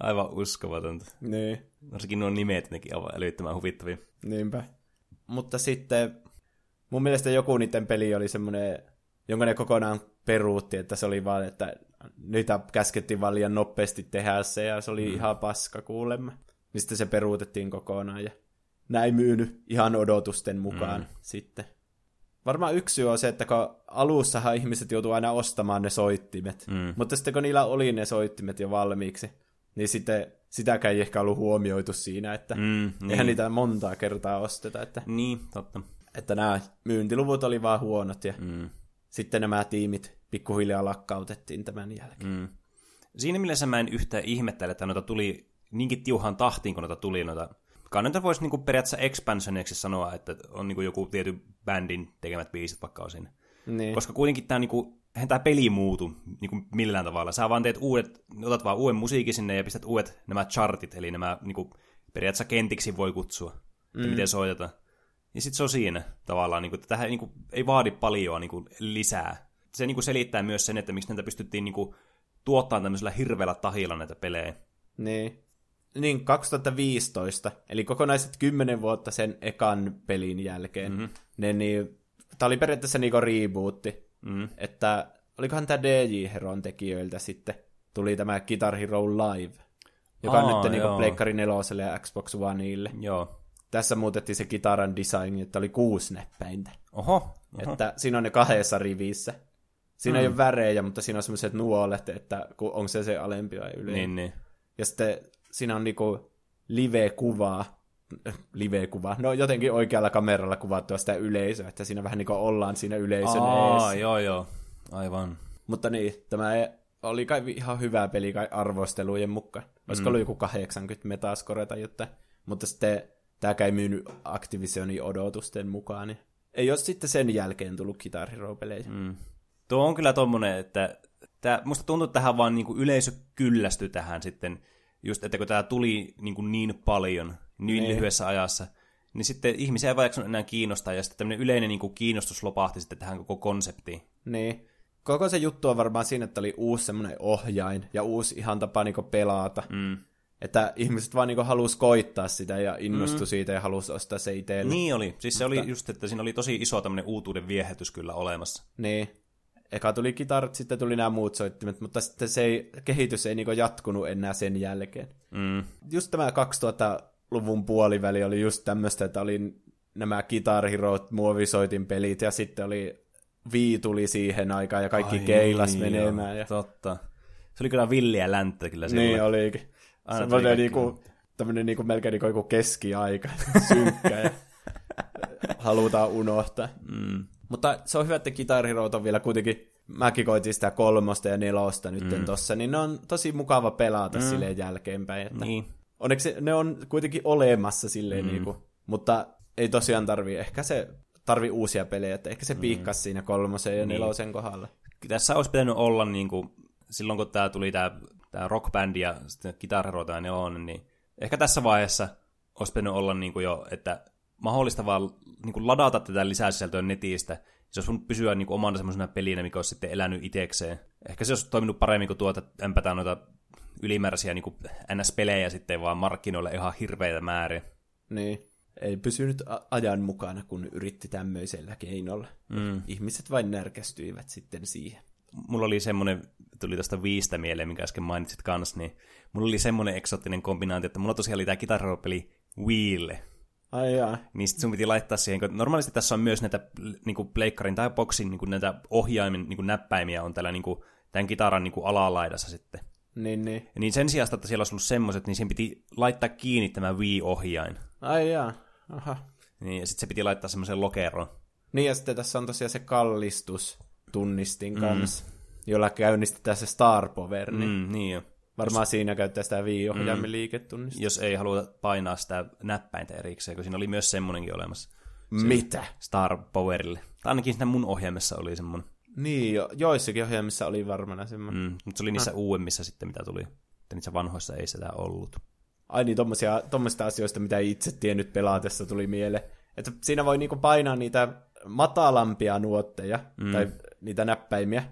Aivan uskomatonta. Niin, Varsinkin nuo nimet nekin aivan älyttömän huvittavia. niinpä. Mutta sitten mun mielestä joku niiden peli oli semmoinen, jonka ne kokonaan peruutti, että se oli vaan, että niitä käskettiin vaan liian nopeasti tehdä se, ja se oli mm. ihan paska kuulemma. Niin sitten se peruutettiin kokonaan, ja näin myynyt ihan odotusten mukaan mm. sitten. Varmaan yksi syy on se, että kun alussahan ihmiset joutuu aina ostamaan ne soittimet, Mm. mutta sitten kun niillä oli ne soittimet jo valmiiksi, niin sitten sitäkään ei ehkä ollut huomioitu siinä, että mm, Mm, niin. eihän niitä montaa kertaa osteta, että, Niin, totta. että nämä myyntiluvut oli vaan huonot ja Mm. sitten nämä tiimit pikkuhiljaa lakkautettiin tämän jälkeen. Mm. Siinä mielessä mä en yhtään ihmettele, että noita tuli niinkin tiuhaan tahtiin, kun noita tuli noita. Kai noita voisi niinku periaatteessa expansioneiksi sanoa, että on niinku joku tietty bändin tekemät biisit vaikka on siinä. Niin. Koska kuitenkin tämä niinku, tämä peli muutu niinku millään tavalla. Sä vaan teet uudet, otat vaan uuden musiikin sinne ja pistät uudet nämä chartit, eli nämä niinku, periaatteessa kentiksi voi kutsua, että miten soitetaan. Ja sitten se on siinä tavallaan, niinku, että tähän niinku, ei vaadi paljon niinku, lisää. Se niinku, selittää myös sen, että miksi näitä pystyttiin niinku, tuottaa tämmöisellä hirveällä tahilla näitä pelejä. Niin. Niin, 2015, eli kokonaiset 10 vuotta sen ekan pelin jälkeen. Mm-hmm. Ne, niin, tämä oli periaatteessa niinku rebootti, Mm. että olikohan tämä DJ Heron tekijöiltä sitten tuli tämä Guitar Hero Live, joka Aa, on nyt niinku. Pleikkari 4 ja Xbox Oneille. Joo. Tässä muutettiin se kitaran design, että oli kuusi näppäintä. Oho. Oho. Että siinä on ne kahdessa rivissä. Siinä mm. ei ole värejä, mutta siinä on semmoiset nuolet, että onko se se alempi vai ylempi. Niin, niin. Ja sitten siinä on niinku live-kuvaa, live-kuva, no jotenkin oikealla kameralla kuvattua sitä yleisöä, että siinä vähän niin kuin ollaan siinä yleisön Aa, eessä. joo, joo. Aivan. Mutta niin, tämä oli kai ihan hyvä peli kai arvostelujen mukaan. Olisiko mm. ollut joku 80 metascore tai jotain. Mutta sitten tämä ei myynyt Activisionin odotusten mukaan. Niin ei ole sitten sen jälkeen tullut Guitar Hero-pelejä. Mm. Tuo on kyllä tommonen, että tää, musta tuntuu, että tähän vaan niinku yleisö kyllästyi tähän sitten, just että kun tämä tuli niinku niin paljon, niin, Niin. lyhyessä ajassa, niin sitten ihmisiä ei jaksanut enää kiinnostaa, ja sitten tämmöinen yleinen niinku kiinnostus lopahti sitten tähän koko konseptiin. Niin. Koko se juttu on varmaan siinä, että oli uusi semmoinen ohjain ja uusi ihan tapa niinku pelata. Mm. Että ihmiset vaan niinku halus koittaa sitä ja innostui mm. siitä ja halusi ostaa se itselleen. Niin oli. Siis se oli just, että siinä oli tosi iso tämmöinen uutuuden viehätys kyllä olemassa. Niin. Eka tuli kitarat, sitten tuli nämä muut soittimet, mutta sitten se ei, kehitys ei niinku jatkunut enää sen jälkeen. Mm. Just tämä 2000-luvun puoliväli oli just tämmöistä, että oli nämä Guitar Hero, muovisoitin pelit ja sitten oli Wii tuli siihen aikaan ja kaikki Ai keilas niin, menemään. Ja... Totta. Se oli kyllä villiä länttä kyllä silloin. Niin olikin. Aina Semmoinen tuli niinku, tämmöinen niinku melkein niinku keskiaika, [laughs] synkkä ja [laughs] halutaan unohtaa. Mm. Mutta se on hyvä, että Guitar Hero on vielä kuitenkin, mäkin koitin sitä kolmosta ja nelosta nyt mm. tossa, niin ne on tosi mukava pelata mm. silleen jälkeenpäin. Että Niin. Onneksi ne on kuitenkin olemassa silleen mm. niinku, mutta ei tosiaan tarvi, ehkä se tarvi uusia pelejä, että ehkä se piikkas siinä kolmosen ja Niin. nelosen kohdalla. Tässä olisi pitänyt olla niin kuin, silloin, kun tämä tuli tämä, tämä rockbändi ja sitten Guitar Hero tai nelonen, niin ehkä tässä vaiheessa olisi pitänyt olla niin kuin jo, että mahdollista vaan niin kuin ladata tätä lisäsisältöä netistä. Se olisi voinut pysyä niin kuin omana semmoisena pelinä, mikä olisi sitten elänyt itekseen. Ehkä se olisi toiminut paremmin kuin tuota, että ämpätään noita ylimääräisiä niin kuin NS-pelejä sitten vaan markkinoille ihan hirveitä määriä. Niin. Ei pysynyt ajan mukana, kun yritti tämmöisellä keinolla. Mm. Ihmiset vain närkästyivät sitten siihen. mulla oli semmoinen, tuli tästä viistä mieleen, minkä äsken mainitsit kans, niin mulla oli semmoinen eksoottinen kombinaatio, että mulla tosiaan oli tämä kitarapeli Wiille. Ai jaa. Niin sit sun piti laittaa siihen, kun normaalisti tässä on myös näitä niin pleikkarin tai boxin niin näitä ohjaimen niin näppäimiä on tällä niin kuin, tämän kitaran niin kuin alalaidassa sitten. Niin, niin. Ja niin sen sijaan, että siellä olisi ollut semmoiset, niin siihen piti laittaa kiinni tämä Wii-ohjain. Ai jaa. Aha. Niin, ja sitten se piti laittaa semmoisen lokeroon. Niin, ja sitten tässä on tosiaan se kallistus tunnistin kanssa, jolla käynnistetään se Star Power, niin Mm, niin jo. Varmaan siinä käyttää sitä Wii-ohjaimen mm. liiketunnistusta. Jos ei halua painaa sitä näppäintä erikseen, kun siinä oli myös semmoinenkin olemassa. Mitä? Star Powerille. Tai ainakin siinä mun ohjelmassa oli semmoinen. Niin, jo, joissakin ohjelmissa oli varmana semmoinen. Mm. Mutta se oli niissä uudemmissa sitten, mitä tuli. Että niissä vanhoissa ei sitä ollut. Ai niin, tommosia, tommosista asioista, mitä ei itse tiennyt pelaatessa, tuli mieleen. Että siinä voi niinku painaa niitä matalampia nuotteja, mm. tai niitä näppäimiä,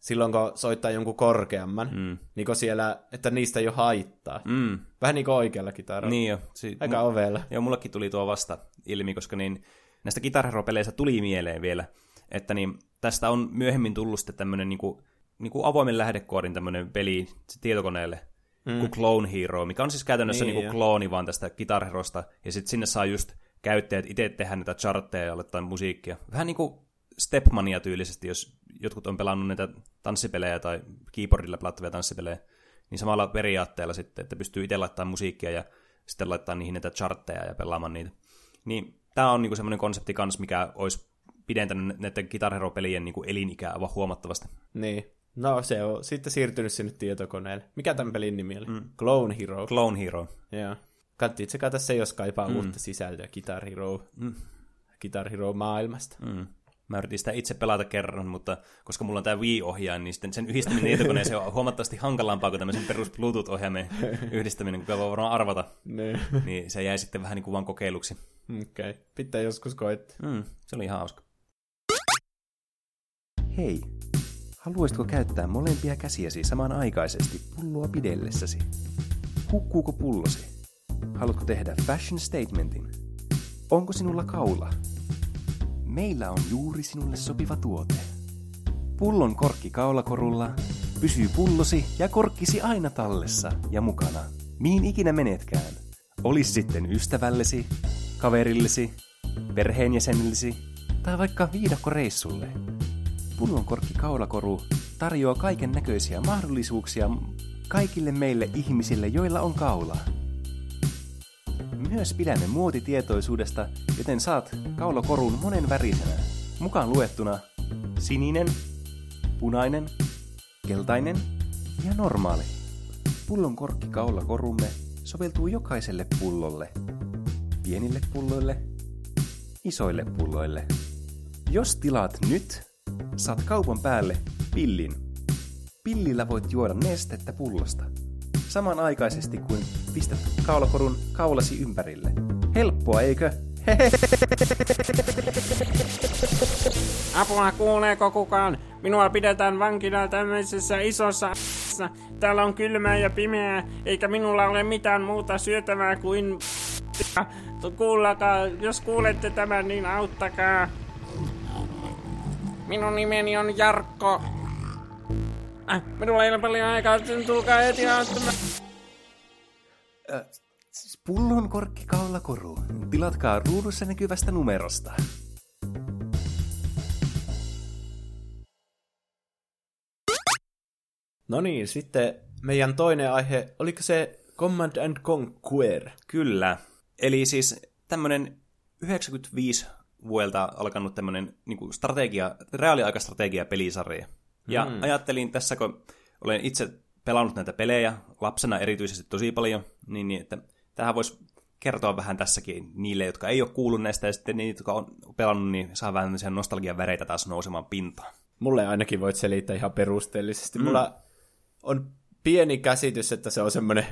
silloin kun soittaa jonkun korkeamman, mm. niin kuin siellä, että niistä ei ole haittaa. Mm. Vähän niin kuin oikealla kitaralla. Niin jo. Si- Aika mu- ovella. Joo, mullekin tuli tuo vasta ilmi, koska niin näistä Guitar tuli mieleen vielä, että niin tästä on myöhemmin tullut sitten tämmöinen niin kuin, niin kuin avoimen lähdekoodin tämmöinen peli tietokoneelle, mm. kuin Clone Hero, mikä on siis käytännössä niin, niin kuin klooni vaan tästä Guitar Herosta, ja sitten sinne saa just käyttäjät itse tehdä niitä chartteja ja aloittaa musiikkia. Vähän niin kuin Stepmania tyylisesti, jos jotkut on pelannut näitä tanssipelejä tai keyboardilla pelattavia tanssipelejä, niin samalla periaatteella sitten, että pystyy itse laittamaan musiikkia ja sitten laittaa niihin näitä chartteja ja pelaamaan niitä. Niin tämä on niinku semmoinen konsepti kans, mikä olisi pidentänyt näiden Guitar Hero-pelien niinku elinikää aivan huomattavasti. Niin. No se on sitten siirtynyt sinne tietokoneelle. Mikä tämän pelin nimi oli? Mm. Clone Hero. Clone Hero. Joo. Kannattaa tsekata se, jos kaipaa mm. uutta sisältöä Guitar Hero, mm. Guitar Hero maailmasta. Mm. Mä yritin sitä itse pelata kerran, mutta koska mulla on tämä Wii-ohjaaja, niin sitten sen yhdistäminen tietokoneeseen [laughs] on huomattavasti hankalampaa kuin tämmöisen perus Bluetooth-ohjaimen [laughs] yhdistäminen, kun voi varmaan arvata. Ne. [laughs] Niin se jäi sitten vähän niin kuin vaan kokeiluksi. Okei, okay. pitää joskus koittaa. Mm, se oli ihan hauska. Hei, haluaisitko käyttää molempia käsiäsi samanaikaisesti pulloa pidellessäsi? Hukkuuko pullosi? Haluatko tehdä fashion statementin? Onko sinulla kaula? Meillä on juuri sinulle sopiva tuote. Pullon korkki kaulakorulla pysyy pullosi ja korkkisi aina tallessa ja mukana, mihin ikinä menetkään. Olis sitten ystävällesi, kaverillesi, perheenjäsenillesi tai vaikka viidakkoreissulle. Pullon korkki kaulakoru tarjoaa kaiken näköisiä mahdollisuuksia kaikille meille ihmisille, joilla on kaula. Myös pidämme muotitietoisuudesta, joten saat kaulakorun monen värisenä. Mukaan luettuna sininen, punainen, keltainen ja normaali. Pullon korkki kaulakorumme soveltuu jokaiselle pullolle. Pienille pulloille, isoille pulloille. Jos tilaat nyt, saat kaupan päälle pillin. Pillillä voit juoda nestettä pullosta samanaikaisesti kuin pistät kaulakorun kaulasi ympärille. Helppoa, eikö? Apua, kuuleeko kukaan? Minua pidetään vankina tämmöisessä isossa Täällä on kylmää ja pimeää, eikä minulla ole mitään muuta syötävää kuin Kuullakaa, jos kuulette tämän, niin auttakaa. Minun nimeni on Jarkko. Minulla ei ole paljon aikaa, tulkaa heti auttamaan. Äh, pullon korkki kaulakoru. Tilatkaa ruudussa näkyvästä numerosta. No niin, sitten meidän toinen aihe, oliko se Command and Conquer? Kyllä. Eli siis tämmönen 95 vuodelta alkanut tämmönen niin strategia, reaaliaikastrategia pelisarja. Ja mm. ajattelin tässä, kun olen itse pelannut näitä pelejä, lapsena erityisesti tosi paljon, niin, niin että tähän voisi kertoa vähän tässäkin niille, jotka ei ole kuullut näistä, ja sitten niitä, jotka on pelannut, niin saa vähän nostalgian väreitä taas nousemaan pintaan. Mulle ainakin voit selittää ihan perusteellisesti. Mm. Mulla on pieni käsitys, että se on semmoinen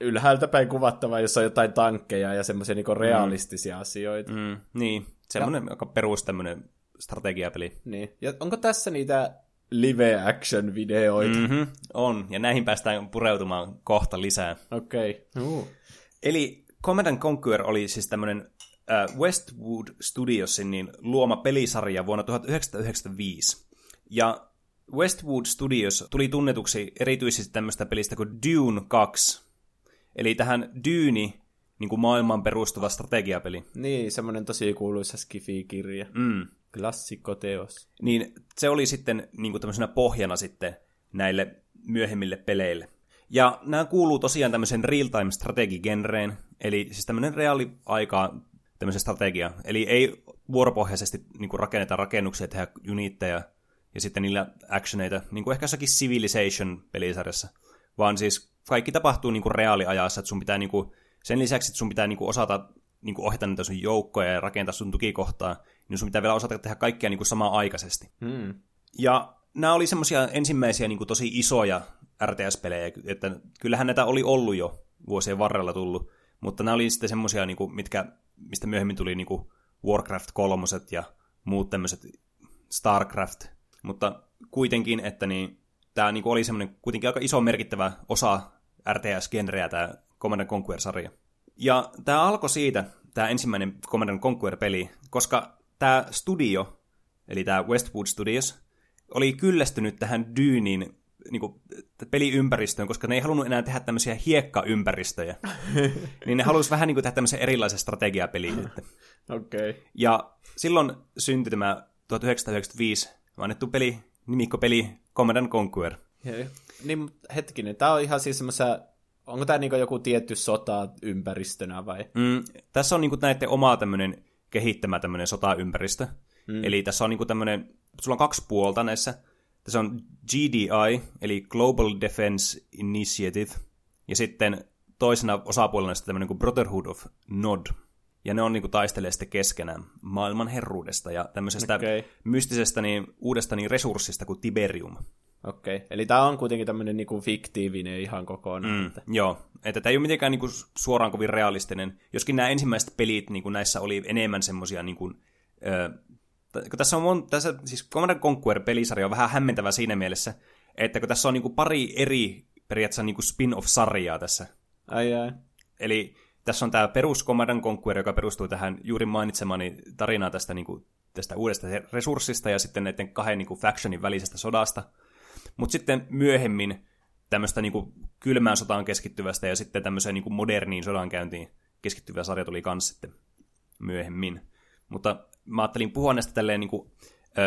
ylhäältä päin kuvattava, jossa on jotain tankkeja ja semmoisia niinku realistisia mm. asioita. Mm, niin, semmoinen ja... perus tämmöinen strategiapeli. Niin. Ja onko tässä niitä live-action-videoita. Mm-hmm, on, ja näihin päästään pureutumaan kohta lisää. Okei. Okay. Uh. Eli Command Conquer oli siis tämmöinen äh, Westwood Studiosin niin luoma pelisarja vuonna 1995. Ja Westwood Studios tuli tunnetuksi erityisesti tämmöistä pelistä kuin Dune 2. Eli tähän Dune niin kuin maailman perustuva strategiapeli. Niin, semmoinen tosi kuuluisa skifi-kirja. Mm. Klassikkoteos. Niin se oli sitten niin kuin tämmöisenä pohjana sitten näille myöhemmille peleille. Ja nämä kuuluu tosiaan tämmöisen real-time strategigenreen, eli siis tämmöinen reaaliaikaa tämmöisen strategia. Eli ei vuoropohjaisesti niin kuin rakenneta rakennuksia, tehdä unitteja ja sitten niillä actioneita, niin kuin ehkä jossakin Civilization-pelisarjassa, vaan siis kaikki tapahtuu niin kuin reaaliajassa, että sun pitää niin kuin, sen lisäksi, että sun pitää niin kuin osata niin kuin ohjata niitä sun joukkoja ja rakentaa sun tukikohtaa, niin sun pitää vielä osata tehdä kaikkea niin kuin samaan aikaisesti. Hmm. Ja nämä oli semmoisia ensimmäisiä niin kuin tosi isoja RTS-pelejä, että kyllähän näitä oli ollut jo vuosien varrella tullut, mutta nämä oli sitten semmoisia, niin kuin, mitkä, mistä myöhemmin tuli niin kuin Warcraft 3 ja muut tämmöiset StarCraft. Mutta kuitenkin, että niin, tämä niin oli semmoinen kuitenkin aika iso merkittävä osa RTS-genreä, tämä Command Conquer-sarja. Ja tämä alkoi siitä, tämä ensimmäinen Command Conquer-peli, koska tämä studio, eli tämä Westwood Studios, oli kyllästynyt tähän Dyynin niin kuin, peliympäristöön, koska ne ei halunnut enää tehdä tämmöisiä hiekkaympäristöjä. [laughs] niin ne halusivat vähän niin kuin, tehdä tämmöisen erilaisen strategiapeliä. Okei. Okay. Ja silloin syntyi tämä 1995 annettu peli, nimikkopeli Command Conquer. Ja, niin hetkinen, tämä on ihan siis semmoisia Onko tämä niinku joku tietty sota ympäristönä vai? Mm, tässä on niinku näiden oma tämmöinen kehittämä tämmöinen sotaympäristö. Mm. Eli tässä on niinku tämmöinen, sulla on kaksi puolta näissä. Tässä on GDI, eli Global Defense Initiative, ja sitten toisena osapuolena sitten tämmöinen kuin Brotherhood of Nod. Ja ne on niinku taistelee sitten keskenään maailman herruudesta ja tämmöisestä okay. mystisestä niin, uudesta niin resurssista kuin Tiberium. Okei, okay. eli tämä on kuitenkin tämmöinen niinku fiktiivinen ihan kokonaan. Mm, että... Joo, että tämä ei ole mitenkään niinku suoraan kovin realistinen, joskin nämä ensimmäiset pelit niinku näissä oli enemmän semmoisia, niinku, kun tässä on mon, tässä, siis Command Conquer-pelisarja on vähän hämmentävä siinä mielessä, että kun tässä on niinku pari eri periaatteessa niinku spin-off-sarjaa tässä. Ai ai. Eli tässä on tämä perus Command Conquer, joka perustuu tähän juuri mainitsemani tarinaan tästä, niinku, tästä uudesta resurssista ja sitten näiden kahden niinku, factionin välisestä sodasta – mutta sitten myöhemmin tämmöistä niin kuin kylmään sotaan keskittyvästä ja sitten tämmöiseen niin kuin moderniin sodankäyntiin keskittyvä sarja tuli kans sitten myöhemmin. Mutta mä ajattelin puhua näistä tälleen niin kuin,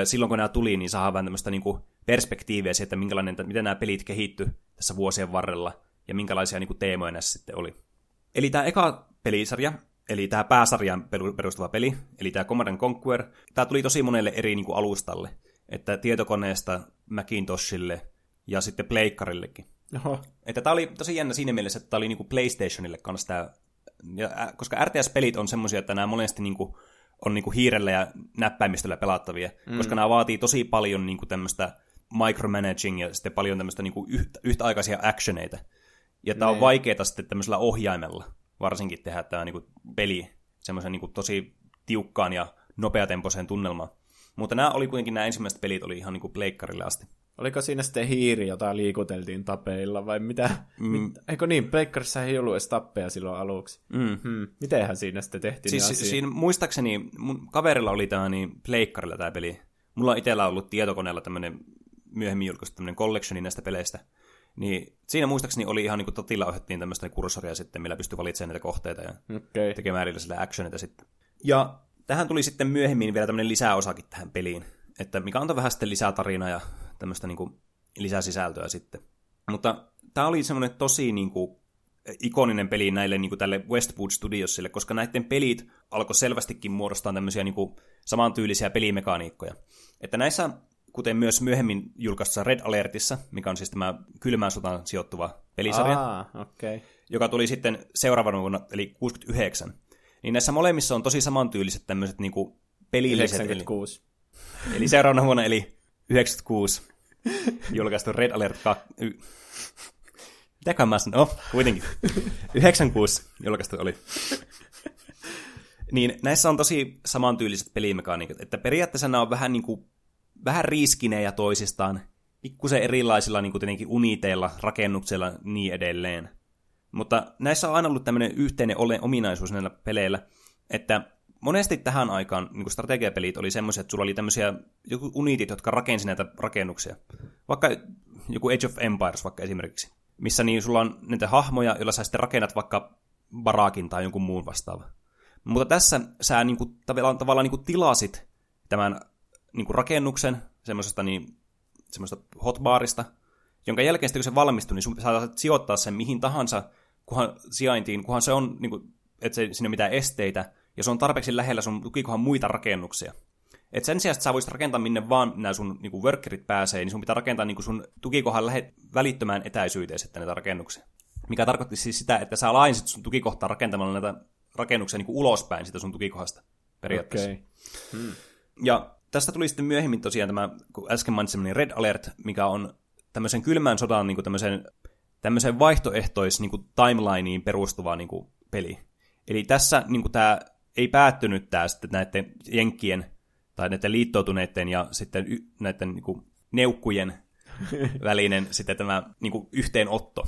silloin kun nämä tuli, niin saadaan vähän tämmöistä niin kuin perspektiiviä siitä, että minkälainen, miten nämä pelit kehitty tässä vuosien varrella ja minkälaisia niin kuin teemoja näissä sitten oli. Eli tämä eka pelisarja, eli tämä pääsarjan perustuva peli, eli tämä Command Conquer, tämä tuli tosi monelle eri niin kuin alustalle että tietokoneesta Macintoshille ja sitten pleikkarillekin. Oho. Että tämä oli tosi jännä siinä mielessä, että tämä oli niinku PlayStationille kanssa tämä, ja, koska RTS-pelit on semmoisia, että nämä monesti niinku on niinku hiirellä ja näppäimistöllä pelattavia, mm. koska nämä vaatii tosi paljon niinku tämmöistä micromanaging ja sitten paljon tämmöistä niinku yhtä, yhtäaikaisia actioneita. Ja tämä on niin. vaikeaa sitten tämmöisellä ohjaimella varsinkin tehdä tämä niinku peli semmoisen niinku tosi tiukkaan ja nopeatempoiseen tunnelmaan. Mutta nämä oli kuitenkin nämä ensimmäiset pelit oli ihan niin kuin pleikkarille asti. Oliko siinä sitten hiiri, jota liikuteltiin tapeilla vai mitä? Mm. Eikö niin, pleikkarissa ei ollut edes tappeja silloin aluksi. Mm. Hmm. Mitenhän siinä sitten tehtiin siis, asia? siinä, muistaakseni mun kaverilla oli tämä niin pleikkarilla tämä peli. Mulla on itsellä ollut tietokoneella tämmöinen myöhemmin julkaistu tämmöinen collectioni näistä peleistä. Niin siinä muistaakseni oli ihan niin kuin totilla ohjattiin tämmöistä kursoria sitten, millä pystyi valitsemaan näitä kohteita ja okay. tekemään erilaisilla actionita sitten. Ja tähän tuli sitten myöhemmin vielä tämmöinen lisäosakin tähän peliin, että mikä antoi vähän sitten lisää tarinaa ja tämmöistä niin kuin lisäsisältöä sitten. Mutta tämä oli semmoinen tosi niin kuin, ikoninen peli näille niin kuin tälle Westwood Studiosille, koska näiden pelit alkoi selvästikin muodostaa tämmöisiä niin kuin, samantyylisiä pelimekaniikkoja. Että näissä, kuten myös myöhemmin julkaistussa Red Alertissa, mikä on siis tämä kylmään sotaan sijoittuva pelisarja, Aa, okay. joka tuli sitten seuraavana vuonna, eli 69, niin näissä molemmissa on tosi samantyyliset tämmöiset niinku pelilliset. 96. Eli, eli seuraavana vuonna, eli 96, julkaistu Red Alert 2. Mitäkään mä sanon? Oh, kuitenkin. 96 julkaistu oli. niin näissä on tosi samantyyliset pelimekaniikat, että periaatteessa nämä on vähän, niin kuin, vähän riiskinejä toisistaan, pikkusen erilaisilla niin kuin uniteilla, rakennuksilla niin edelleen. Mutta näissä on aina ollut tämmöinen yhteinen ominaisuus näillä peleillä, että monesti tähän aikaan niin strategiapelit oli semmoisia, että sulla oli tämmöisiä joku unitit, jotka rakensi näitä rakennuksia. Vaikka joku Age of Empires vaikka esimerkiksi, missä niin sulla on näitä hahmoja, joilla sä sitten rakennat vaikka barakin tai jonkun muun vastaava. Mutta tässä sä niin kuin, tavallaan, tavallaan niin kuin tilasit tämän niin kuin rakennuksen semmoisesta niin, semmoista hotbarista, jonka jälkeen sitten kun se valmistui, niin sun saat sijoittaa sen mihin tahansa kunhan sijaintiin, kunhan se on, niin kuin, että se, siinä ole mitään esteitä, ja se on tarpeeksi lähellä sun tukikohan muita rakennuksia. Et sen sijaan, että sä voisit rakentaa minne vaan nämä sun niin kuin workerit pääsee, niin sun pitää rakentaa niin kuin sun tukikohan lähe, välittömään etäisyyteen sitten näitä rakennuksia. Mikä tarkoitti siis sitä, että sä laajensit sun tukikohtaa rakentamalla näitä rakennuksia niin kuin ulospäin sitä sun tukikohdasta periaatteessa. Okay. Hmm. Ja tästä tuli sitten myöhemmin tosiaan tämä, kun äsken mainitsin, Red Alert, mikä on tämmöisen kylmän sodan niin kuin tämmöisen tämmöiseen vaihtoehtois niin kuin timelineen perustuva niin kuin, peli. Eli tässä niin kuin, tämä ei päättynyt tämä sitten näiden jenkkien tai näiden liittoutuneiden ja sitten y- näiden niin kuin, neukkujen [laughs] välinen sitten tämä niin kuin yhteenotto.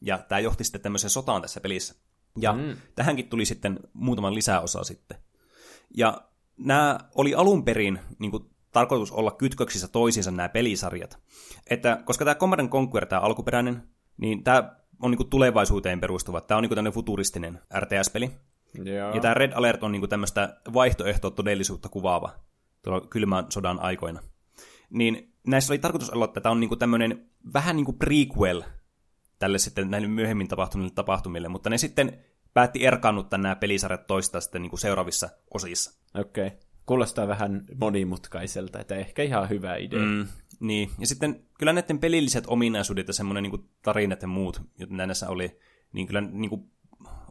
Ja tämä johti sitten tämmöiseen sotaan tässä pelissä. Ja mm. tähänkin tuli sitten muutaman lisäosa sitten. Ja nämä oli alun perin niin kuin, tarkoitus olla kytköksissä toisiinsa nämä pelisarjat. Että koska tämä Command Conquer, tämä alkuperäinen, niin tämä on niin kuin tulevaisuuteen perustuva. Tämä on niin kuin tämmöinen futuristinen RTS-peli. Joo. Ja tämä Red Alert on niin kuin tämmöistä vaihtoehtoa todellisuutta kuvaava tuolla kylmän sodan aikoina. Niin näissä oli tarkoitus olla, että tämä on niin kuin tämmöinen vähän niin kuin prequel tälle sitten näille myöhemmin tapahtuneille tapahtumille, mutta ne sitten päätti erkaannuttaa nämä pelisarjat toista sitten niin kuin seuraavissa osissa. Okei. Okay. Kuulostaa vähän monimutkaiselta, että ehkä ihan hyvä idea. Mm. Niin, ja sitten kyllä näiden pelilliset ominaisuudet ja semmoinen niin tarinat ja muut, joita näissä oli, niin kyllä niin kuin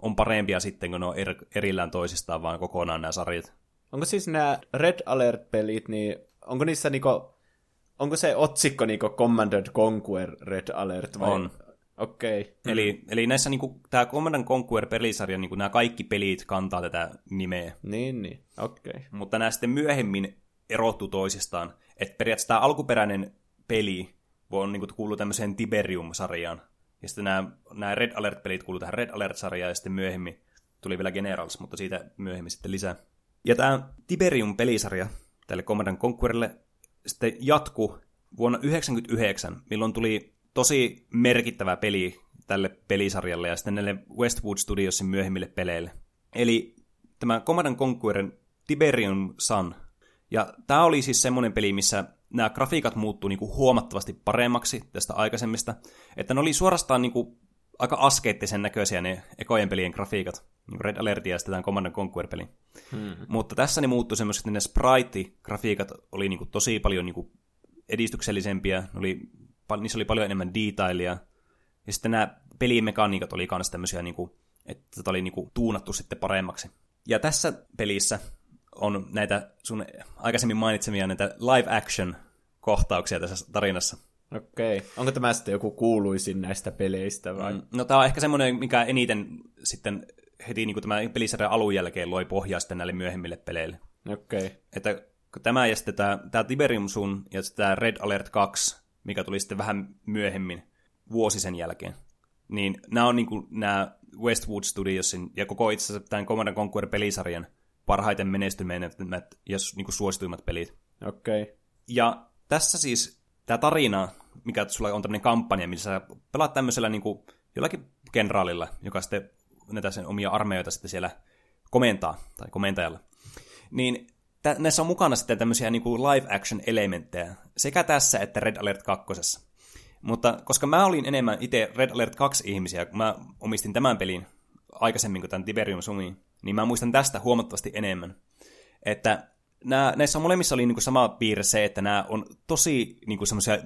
on parempia sitten, kun ne on er, erillään toisistaan, vaan kokonaan nämä sarjat. Onko siis nämä Red Alert-pelit, niin onko niissä niinku, onko se otsikko niinku Command Conquer Red Alert vai? On. Okei. Okay. Eli, eli näissä niinku, tämä Command Conquer-pelisarja, niinku, nämä kaikki pelit kantaa tätä nimeä. Niin, niin. Okei. Okay. Mutta nämä sitten myöhemmin erottu toisistaan. Että periaatteessa tämä alkuperäinen peli on niinku, kuuluu tämmöiseen Tiberium-sarjaan. Ja sitten nämä, nämä Red Alert-pelit kuuluu tähän Red Alert-sarjaan, ja sitten myöhemmin tuli vielä Generals, mutta siitä myöhemmin sitten lisää. Ja tämä Tiberium-pelisarja tälle Command Conquerille sitten jatku vuonna 1999, milloin tuli tosi merkittävä peli tälle pelisarjalle ja sitten näille Westwood Studiosin myöhemmille peleille. Eli tämä Command Conquerin Tiberium Sun. Ja tämä oli siis semmoinen peli, missä nämä grafiikat muuttuu niinku huomattavasti paremmaksi tästä aikaisemmista. Että ne oli suorastaan niinku aika askeettisen näköisiä ne ekojen pelien grafiikat. Niin Red Alert ja sitten tämä Command Conquer-peli. Hmm. Mutta tässä ne muuttui semmoiset, että ne sprite-grafiikat oli niinku tosi paljon niinku edistyksellisempiä. Ne oli, niissä oli paljon enemmän detailia. Ja sitten nämä pelimekaniikat oli myös tämmöisiä, niinku, että tätä oli niinku tuunattu sitten paremmaksi. Ja tässä pelissä on näitä sun aikaisemmin mainitsemia näitä live action kohtauksia tässä tarinassa. Okei. Okay. Onko tämä sitten joku kuuluisin näistä peleistä vai? Mm, no tämä on ehkä semmoinen, mikä eniten sitten heti niin kuin tämän pelisarjan alun jälkeen loi pohjaa sitten näille myöhemmille peleille. Okei. Okay. Että tämä ja sitten tämä, tämä Tiberium Sun ja sitten tämä Red Alert 2, mikä tuli sitten vähän myöhemmin, vuosi sen jälkeen. Niin nämä on niin kuin nämä Westwood Studiosin ja koko itse asiassa tämän Command Conquer pelisarjan parhaiten menestymät ja niin kuin suosituimmat pelit. Okei. Okay. Ja tässä siis tämä tarina, mikä sulla on tämmöinen kampanja, missä sä pelaat tämmöisellä niin kuin, jollakin kenraalilla, joka sitten näitä sen omia armeijoita sitten siellä komentaa, tai komentajalla. Niin tä, näissä on mukana sitten tämmöisiä niin kuin live action elementtejä, sekä tässä että Red Alert 2. Mutta koska mä olin enemmän itse Red Alert 2 ihmisiä, kun mä omistin tämän pelin aikaisemmin kuin tämän Tiberium Sumi, niin mä muistan tästä huomattavasti enemmän. Että nämä, näissä molemmissa oli niin sama piirre se, että nämä on tosi [laughs] niin semmoisia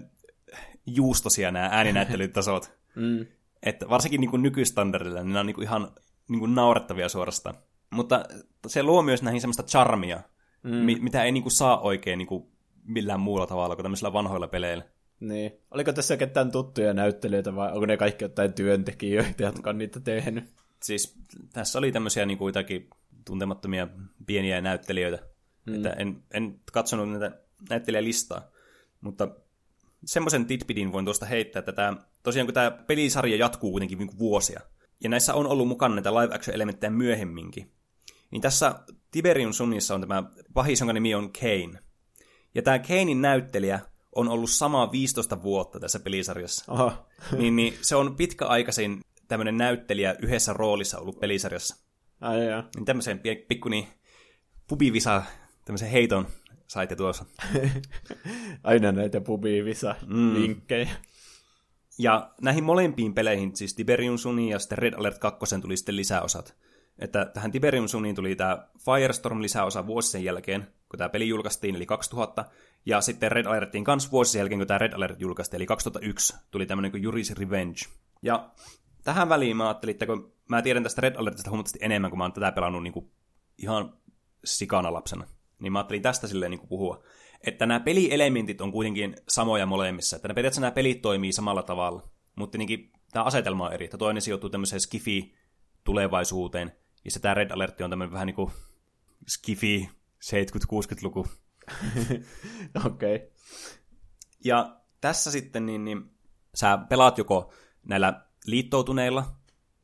juustosia nämä ääninäyttelytasot. mm. Että varsinkin niin kuin nykystandardilla, niin nämä on niin kuin ihan niin kuin naurettavia suorastaan. Mutta se luo myös näihin semmoista charmia, mm. mitä ei niin kuin saa oikein niin kuin millään muulla tavalla kuin tämmöisillä vanhoilla peleillä. Niin. Oliko tässä ketään tuttuja näyttelijöitä vai onko ne kaikki jotain työntekijöitä, jotka on niitä tehnyt? Siis tässä oli tämmöisiä niin kuin jotakin tuntemattomia pieniä näyttelijöitä. Mm. Että en, en katsonut näitä näyttelijälistaa, mutta semmoisen titbidin voin tuosta heittää, että tämä, tosiaan kun tämä pelisarja jatkuu kuitenkin niin vuosia, ja näissä on ollut mukana näitä live action elementtejä myöhemminkin, niin tässä Tiberium Sunissa on tämä pahis, jonka nimi on Kane. Ja tämä Kanein näyttelijä on ollut sama 15 vuotta tässä pelisarjassa. Aha. niin, niin se on pitkäaikaisin tämmöinen näyttelijä yhdessä roolissa ollut pelisarjassa. Ai jaa. Niin tämmöisen pikku niin pubivisa, tämmöisen heiton saitte tuossa. [laughs] Aina näitä pubivisa-vinkkejä. Mm. Ja näihin molempiin peleihin, siis Tiberium Suniin ja sitten Red Alert 2 tuli sitten lisäosat. Että tähän Tiberium Suniin tuli tämä Firestorm-lisäosa vuosi sen jälkeen, kun tämä peli julkaistiin, eli 2000. Ja sitten Red Alertiin kanssa vuosi sen jälkeen, kun tämä Red Alert julkaistiin, eli 2001, tuli tämmöinen kuin Yuri's Revenge. Ja tähän väliin mä ajattelin, että kun mä tiedän tästä Red Alertista huomattavasti enemmän, kun mä oon tätä pelannut niin kuin ihan sikana lapsena, niin mä ajattelin tästä silleen niin kuin puhua. Että nämä pelielementit on kuitenkin samoja molemmissa, että periaatteessa nämä pelit toimii samalla tavalla, mutta niin tämä asetelma on eri, että toinen sijoittuu tämmöiseen skifi tulevaisuuteen, ja se tämä Red Alert on tämmöinen vähän niin kuin skifi 70-60-luku. [laughs] Okei. Okay. Ja tässä sitten niin, niin sä pelaat joko näillä liittoutuneilla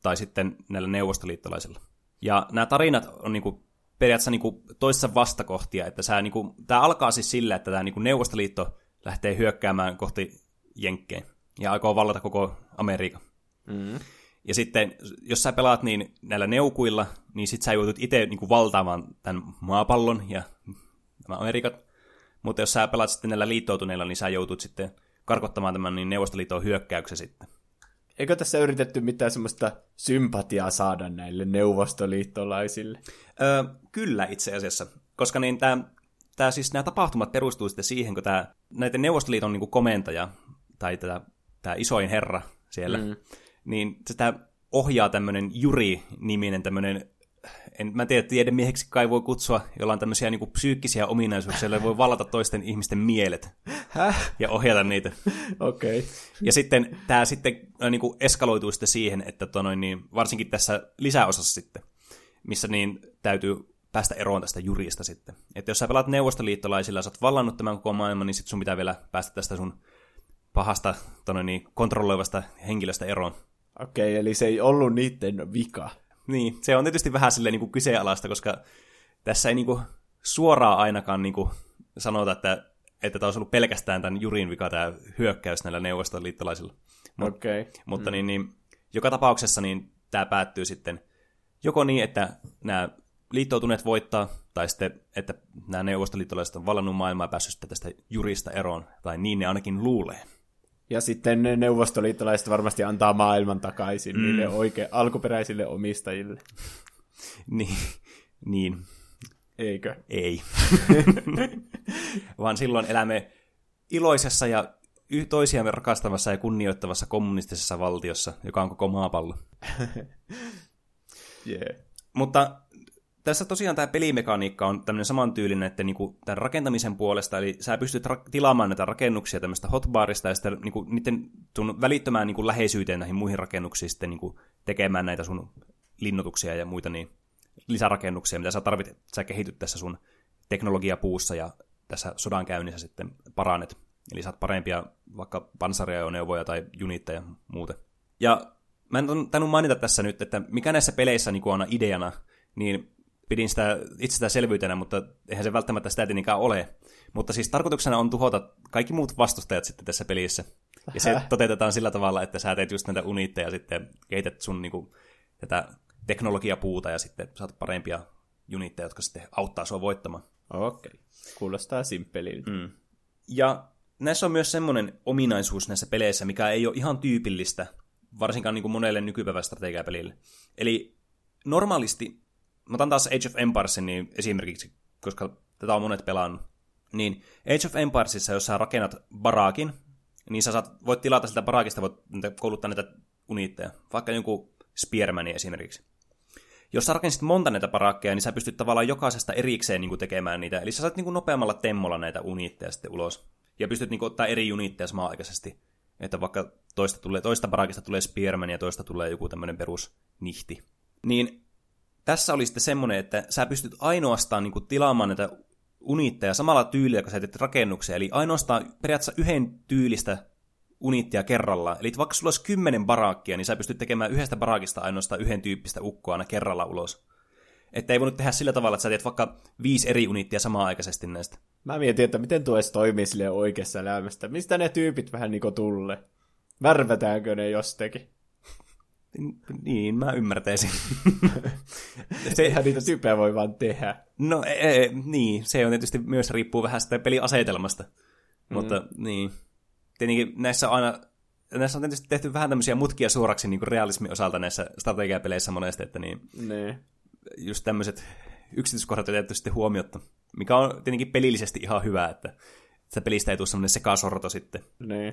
tai sitten näillä neuvostoliittolaisilla. Ja nämä tarinat on niinku periaatteessa niinku toissa vastakohtia, että sä niinku, tämä alkaa siis sillä, että tämä niinku Neuvostoliitto lähtee hyökkäämään kohti Jenkkeen ja aikoo vallata koko Amerikan. Mm. Ja sitten, jos sä pelaat niin näillä neukuilla, niin sit sä joudut itse niin valtaamaan tämän maapallon ja nämä Amerikat. Mutta jos sä pelaat sitten näillä liittoutuneilla, niin sä joutut sitten karkottamaan tämän niin Neuvostoliiton hyökkäyksen sitten. Eikö tässä yritetty mitään semmoista sympatiaa saada näille neuvostoliittolaisille? Öö, kyllä itse asiassa, koska niin tämä tää siis nämä tapahtumat perustuu sitten siihen, kun tämä näiden Neuvostoliiton niin komentaja, tai tämä, tämä isoin herra siellä, mm. niin sitä ohjaa tämmöinen Juri-niminen tämmöinen en mä tiedä, tiedemieheksi kai voi kutsua, jolla on tämmöisiä niin kuin, psyykkisiä ominaisuuksia, joilla voi vallata toisten ihmisten mielet Häh? ja ohjata niitä. Okei. Okay. Ja sitten tämä sitten äh, niin kuin eskaloituu sitten siihen, että tonoin, niin, varsinkin tässä lisäosassa sitten, missä niin täytyy päästä eroon tästä jurista sitten. Että jos sä pelaat neuvostoliittolaisilla ja sä oot vallannut tämän koko maailman, niin sit sun pitää vielä päästä tästä sun pahasta tonoin, niin, kontrolloivasta henkilöstä eroon. Okei, okay, eli se ei ollut niiden vika. Niin, se on tietysti vähän silleen niin kuin kyseenalaista, koska tässä ei niin kuin suoraan ainakaan niin kuin sanota, että, että tämä olisi ollut pelkästään tämän Jurin vika tämä hyökkäys näillä neuvostoliittolaisilla. Mut, okay. Mutta mm. niin, niin, joka tapauksessa niin tämä päättyy sitten joko niin, että nämä liittoutuneet voittaa, tai sitten, että nämä neuvostoliittolaiset on vallannut maailmaa ja päässyt tästä jurista eroon, tai niin ne ainakin luulee. Ja sitten ne neuvostoliittolaiset varmasti antaa maailman takaisin mm. niille oikein alkuperäisille omistajille. [laughs] niin, niin. Eikö? Ei. [laughs] Vaan silloin elämme iloisessa ja toisiamme rakastavassa ja kunnioittavassa kommunistisessa valtiossa, joka on koko maapallo. [laughs] yeah. Mutta tässä tosiaan tämä pelimekaniikka on tämmöinen samantyylinen, että niinku tämän rakentamisen puolesta, eli sä pystyt ra- tilaamaan näitä rakennuksia tämmöistä hotbarista ja sitten niinku niiden sun välittömään niinku läheisyyteen näihin muihin rakennuksiin sitten niinku tekemään näitä sun linnoituksia ja muita niin lisärakennuksia, mitä sä tarvit, sä kehityt tässä sun teknologiapuussa ja tässä sodan käynnissä sitten paranet. Eli saat parempia vaikka pansariajoneuvoja tai junitteja ja muuta. Ja mä en tainnut mainita tässä nyt, että mikä näissä peleissä niin on ideana, niin pidin sitä itsestäänselvyytenä, mutta eihän se välttämättä sitä tietenkään ole. Mutta siis tarkoituksena on tuhota kaikki muut vastustajat sitten tässä pelissä. Ja se toteutetaan sillä tavalla, että sä teet just näitä unitteja ja sitten kehität sun niin kuin, tätä teknologiapuuta ja sitten saat parempia unitteja, jotka sitten auttaa sua voittamaan. Okei, okay. kuulostaa simppeliltä. Mm. Ja näissä on myös semmoinen ominaisuus näissä peleissä, mikä ei ole ihan tyypillistä, varsinkaan niin kuin monelle nykypäivän strategiapelille. Eli normaalisti mä otan taas Age of Empiresin niin esimerkiksi, koska tätä on monet pelannut. Niin Age of Empiresissa, jos sä rakennat baraakin, niin sä saat, voit tilata sitä baraakista, voit kouluttaa näitä uniitteja, vaikka jonkun Spearmanin esimerkiksi. Jos sä rakensit monta näitä baraakkeja, niin sä pystyt tavallaan jokaisesta erikseen niin tekemään niitä. Eli sä saat niin nopeammalla temmolla näitä uniitteja sitten ulos. Ja pystyt niin kuin, ottaa eri uniitteja samaan aikaisesti. Että vaikka toista, tulee, toista baraakista tulee Spearman ja toista tulee joku tämmöinen perus nihti. Niin tässä oli sitten semmoinen, että sä pystyt ainoastaan niin kuin, tilaamaan näitä unitteja samalla tyylillä, kun sä teet rakennuksia, eli ainoastaan periaatteessa yhden tyylistä unittia kerrallaan. Eli vaikka sulla olisi kymmenen baraakkia, niin sä pystyt tekemään yhdestä baraakista ainoastaan yhden tyyppistä ukkoa aina kerralla ulos. Että ei voinut tehdä sillä tavalla, että sä teet vaikka viisi eri unittia samaan aikaisesti näistä. Mä mietin, että miten tuo edes toimii sille oikeassa elämästä. Mistä ne tyypit vähän niinku tulee? Värvätäänkö ne jostakin? Niin, mä ymmärtäisin. [laughs] se, Eihän niitä tyyppejä voi vaan tehdä. No e, e, niin, se on tietysti myös riippuu vähän sitä peliasetelmasta. Mm. Mutta niin, tietenkin näissä on aina, näissä on tietysti tehty vähän tämmöisiä mutkia suoraksi niin kuin realismin osalta näissä strategiapeleissä monesti, että niin, ne. just tämmöiset yksityiskohdat on jätetty sitten huomiotta, mikä on tietenkin pelillisesti ihan hyvä, että, että pelistä ei tule semmoinen sekasorto sitten. Ne.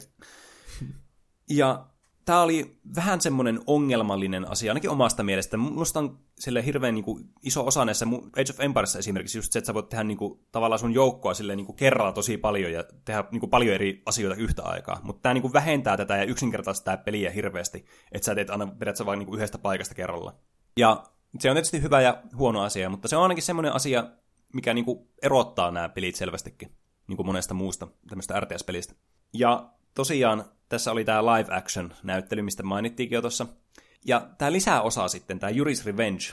Ja tämä oli vähän semmoinen ongelmallinen asia, ainakin omasta mielestä. Minusta on sille hirveän niin kuin, iso osa näissä Age of Empires esimerkiksi just se, että sä voit tehdä niin kuin, tavallaan sun joukkoa sille niin kuin, kerralla tosi paljon ja tehdä niin kuin, paljon eri asioita yhtä aikaa. Mutta tämä niin kuin, vähentää tätä ja yksinkertaistaa peliä hirveästi, että sä teet aina periaatteessa vain niin yhdestä paikasta kerralla. Ja se on tietysti hyvä ja huono asia, mutta se on ainakin semmoinen asia, mikä niin kuin, erottaa nämä pelit selvästikin niin kuin monesta muusta tämmöistä RTS-pelistä. Ja tosiaan tässä oli tämä live action näyttely, mistä mainittiinkin jo tuossa. Ja tämä lisäosa sitten, tämä Yuri's Revenge,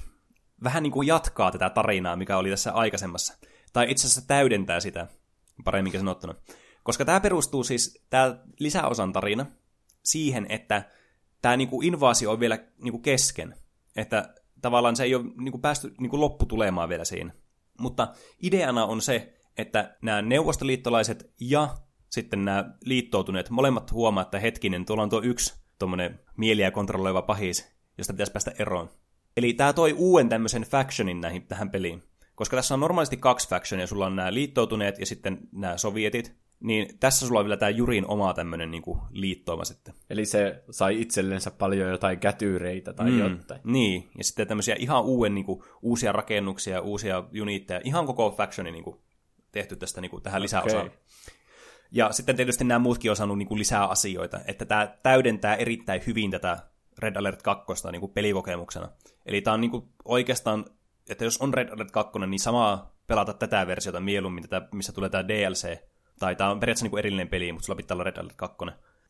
vähän niin kuin jatkaa tätä tarinaa, mikä oli tässä aikaisemmassa. Tai itse asiassa täydentää sitä, paremminkin sanottuna. Koska tämä perustuu siis, tämä lisäosan tarina, siihen, että tämä niin kuin invaasio on vielä niin kuin kesken. Että tavallaan se ei ole niin kuin päästy niin kuin lopputulemaan vielä siinä. Mutta ideana on se, että nämä neuvostoliittolaiset ja sitten nämä liittoutuneet molemmat huomaa, että hetkinen, tuolla on tuo yksi tuommoinen mieliä kontrolloiva pahis, josta pitäisi päästä eroon. Eli tämä toi uuden tämmöisen factionin näihin, tähän peliin. Koska tässä on normaalisti kaksi factionia, sulla on nämä liittoutuneet ja sitten nämä sovietit, niin tässä sulla on vielä tämä Jurin oma tämmöinen niin kuin liittoima sitten. Eli se sai itsellensä paljon jotain kätyyreitä tai mm, jotain. Niin, ja sitten tämmöisiä ihan uuden niin kuin, uusia rakennuksia, uusia unitteja, ihan koko factioni niin kuin, tehty tästä niin kuin, tähän lisäosaan. Okay. Ja sitten tietysti nämä muutkin on saanut niin kuin, lisää asioita, että tämä täydentää erittäin hyvin tätä Red Alert 2 niin kuin pelikokemuksena. Eli tämä on niin kuin, oikeastaan, että jos on Red Alert 2, niin samaa pelata tätä versiota mieluummin, tätä, missä tulee tämä DLC, tai tämä on periaatteessa niin kuin erillinen peli, mutta sulla pitää olla Red Alert 2,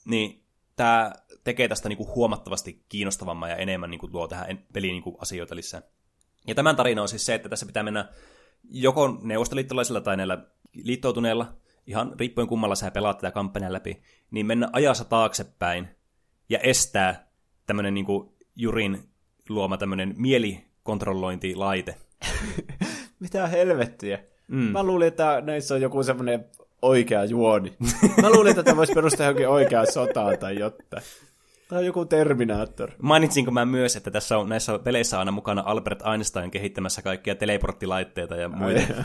niin tämä tekee tästä niin kuin huomattavasti kiinnostavamman ja enemmän niin kuin tuo tähän peliin niin kuin asioita lisää. Ja tämän tarina on siis se, että tässä pitää mennä joko neuvostoliittolaisilla tai näillä liittoutuneilla, ihan riippuen kummalla sä pelaat tätä kampanjan läpi, niin mennä ajassa taaksepäin ja estää tämmöinen niin Jurin luoma tämmöinen mielikontrollointilaite. [laughs] Mitä helvettiä? Mm. Mä luulin, että näissä on joku semmoinen oikea juoni. Mä luulin, että tämä voisi perustaa johonkin oikeaan sotaan tai jotain. Tai joku Terminator. Mainitsinko mä myös, että tässä on näissä peleissä aina mukana Albert Einstein kehittämässä kaikkia teleporttilaitteita ja muita.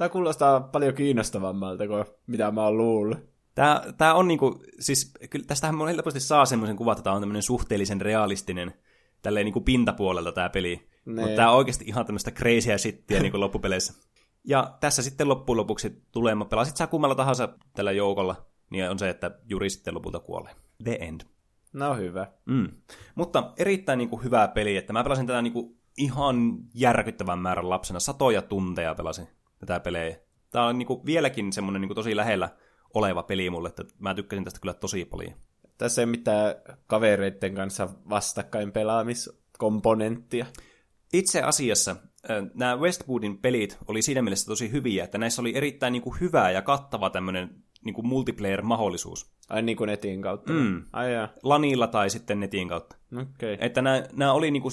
Tämä kuulostaa paljon kiinnostavammalta kuin mitä mä oon luullut. Tämä, tämä on niinku, siis kyllä tästähän helposti saa semmoisen kuvan, että tämä on tämmöinen suhteellisen realistinen tälleen niinku pintapuolelta tämä peli. Mutta niin. tämä on oikeasti ihan tämmöistä crazyä shittiä niinku [laughs] loppupeleissä. Ja tässä sitten loppujen lopuksi tulee, pelasit sä kummalla tahansa tällä joukolla, niin on se, että Juri sitten lopulta kuolee. The end. No hyvä. Mm. Mutta erittäin niin kuin, hyvää peli, että mä pelasin tätä niin kuin, ihan järkyttävän määrän lapsena. Satoja tunteja pelasin tätä pelejä. Tämä on niin kuin, vieläkin semmoinen niin kuin, tosi lähellä oleva peli mulle, että mä tykkäsin tästä kyllä tosi paljon. Tässä ei mitään kavereiden kanssa vastakkain pelaamiskomponenttia. Itse asiassa nämä Westwoodin pelit oli siinä mielessä tosi hyviä, että näissä oli erittäin niin kuin, hyvä ja kattava tämmöinen niin kuin multiplayer-mahdollisuus. Ai niin kuin netin kautta? Mm. Ai jaa. Lanilla tai sitten netin kautta. Okay. Että nämä, nämä oli niin kuin,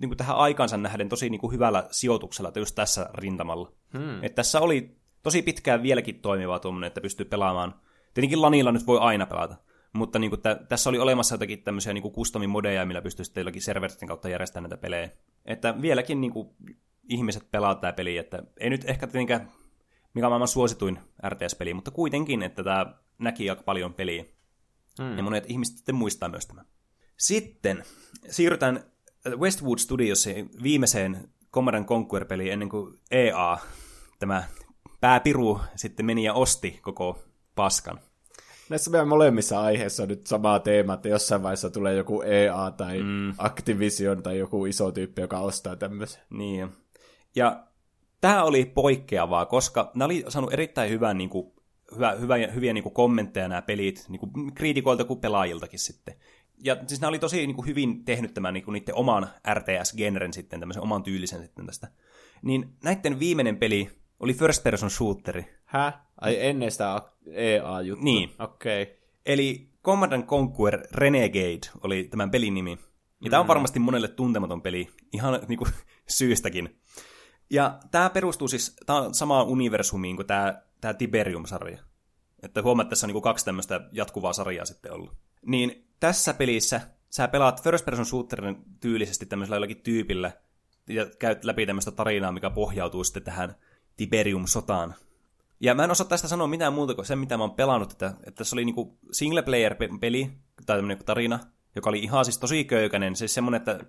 niin kuin tähän aikansa nähden tosi niin kuin hyvällä sijoituksella, että just tässä rintamalla. Hmm. Että tässä oli tosi pitkään vieläkin toimiva tuommoinen, että pystyy pelaamaan. Tietenkin Lanilla nyt voi aina pelata, mutta niin kuin t- tässä oli olemassa jotakin tämmöisiä niin customin modeja, millä pystyy sitten jollakin serveristen kautta järjestämään näitä pelejä. Että vieläkin niin kuin, ihmiset pelaa tämä peli, että ei nyt ehkä tietenkään mikä on maailman suosituin RTS-peli, mutta kuitenkin, että tämä näki aika paljon peliä. Hmm. Ja monet ihmiset sitten muistaa myös tämän. Sitten siirrytään Westwood Studiosin viimeiseen Command Conquer-peliin ennen kuin EA, tämä pääpiru, sitten meni ja osti koko paskan. Näissä meidän molemmissa aiheissa on nyt sama teema, että jossain vaiheessa tulee joku EA tai mm. Activision tai joku iso tyyppi, joka ostaa tämmöisen. Niin. Ja tämä oli poikkeavaa, koska nämä oli saanut erittäin hyvän, niin kuin, hyvä, hyvä, hyviä niin kuin kommentteja nämä pelit, niin kuin kriitikoilta kuin pelaajiltakin sitten. Ja siis nämä oli tosi niin kuin, hyvin tehnyt tämän niin kuin, niiden oman RTS-genren sitten, tämmöisen oman tyylisen sitten tästä. Niin näiden viimeinen peli oli first person shooteri. Hä? Ai ennen sitä EA-juttua? Niin. Okei. Okay. Eli Command Conquer Renegade oli tämän pelin nimi. Ja tämä on mm. varmasti monelle tuntematon peli, ihan [laughs] niin kuin, syystäkin. Ja tämä perustuu siis, tämä on samaan universumiin kuin tämä, tämä Tiberium-sarja. Että huomaat, että tässä on niin kaksi tämmöistä jatkuvaa sarjaa sitten ollut. Niin tässä pelissä sä pelaat first person shooterin tyylisesti tämmöisellä jollakin tyypillä, ja käyt läpi tämmöistä tarinaa, mikä pohjautuu sitten tähän Tiberium-sotaan. Ja mä en osaa tästä sanoa mitään muuta kuin sen, mitä mä oon pelannut, että, että tässä oli niinku single player peli, tai tämmöinen tarina, joka oli ihan siis tosi köykäinen, siis semmoinen, että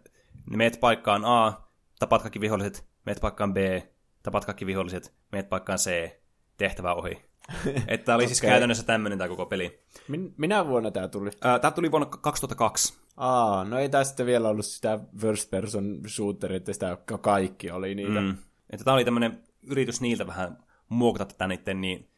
meet paikkaan A, tapat kaikki viholliset, meet paikkaan B, tapat kaikki viholliset, meet paikkaan C, tehtävä ohi. Että oli okay. siis käytännössä tämmöinen tämä koko peli. Min- minä vuonna tämä tuli? tämä tuli vuonna 2002. Aa, no ei tästä vielä ollut sitä first person shooteria, että sitä kaikki oli niitä. Mm. Että tämä oli tämmöinen yritys niiltä vähän muokata tätä niiden niin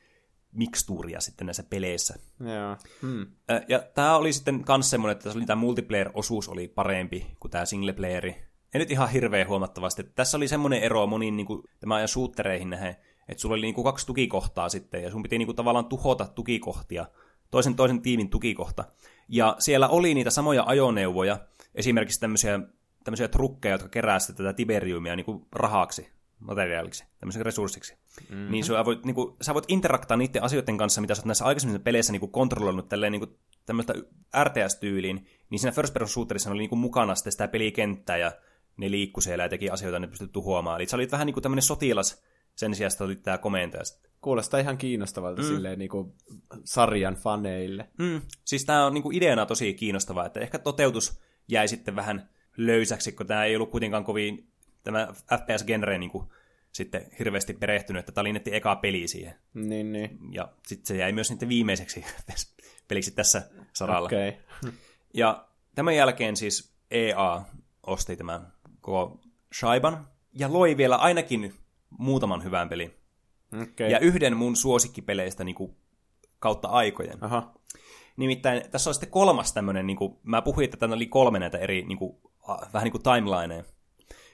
mikstuuria sitten näissä peleissä. Joo. Hmm. Ja tämä oli sitten kans semmoinen, että tässä oli tämä multiplayer-osuus oli parempi kuin tämä singleplayeri. Ei nyt ihan hirveän huomattavasti. Tässä oli semmoinen ero moniin niin kuin, tämän ajan shootereihin nähden, että sulla oli niin kuin kaksi tukikohtaa sitten, ja sun piti niin kuin, tavallaan tuhota tukikohtia, toisen toisen tiimin tukikohta. Ja siellä oli niitä samoja ajoneuvoja, esimerkiksi tämmöisiä, tämmöisiä trukkeja, jotka kerää tätä tiberiumia niin kuin rahaksi, materiaaliksi, tämmöiseksi resurssiksi. Mm-hmm. Niin, sä voit, niin kuin, sä voit interaktaa niiden asioiden kanssa, mitä sä oot näissä aikaisemmissa peleissä niin kuin kontrolloinut tälleen niin kuin, tämmöistä RTS-tyyliin, niin siinä first person shooterissa oli niin kuin, mukana sitten sitä pelikenttää ja ne liikku siellä ja teki asioita, ne pystyi tuhoamaan. Eli sä olit vähän niin kuin tämmöinen sotilas sen sijaan, oli tämä komentaja sitten. Kuulostaa ihan kiinnostavalta mm. silleen niin kuin sarjan faneille. Mm. Siis tämä on niin kuin ideana tosi kiinnostavaa, että ehkä toteutus jäi sitten vähän löysäksi, kun tämä ei ollut kuitenkaan kovin tämä FPS-genre niin kuin, sitten hirveästi perehtynyt, että tämä oli netti eka peli siihen. Niin, niin. Ja sitten se jäi myös sitten viimeiseksi [laughs] peliksi tässä saralla. Okei. Okay. ja tämän jälkeen siis EA osti tämän koko Shaiban ja loi vielä ainakin muutaman hyvän pelin. Okay. Ja yhden mun suosikkipeleistä niin kuin, kautta aikojen. Aha. Nimittäin tässä on sitten kolmas tämmöinen, niin kuin, mä puhuin, että tänne oli kolme näitä eri niin kuin, vähän niin kuin timelineja.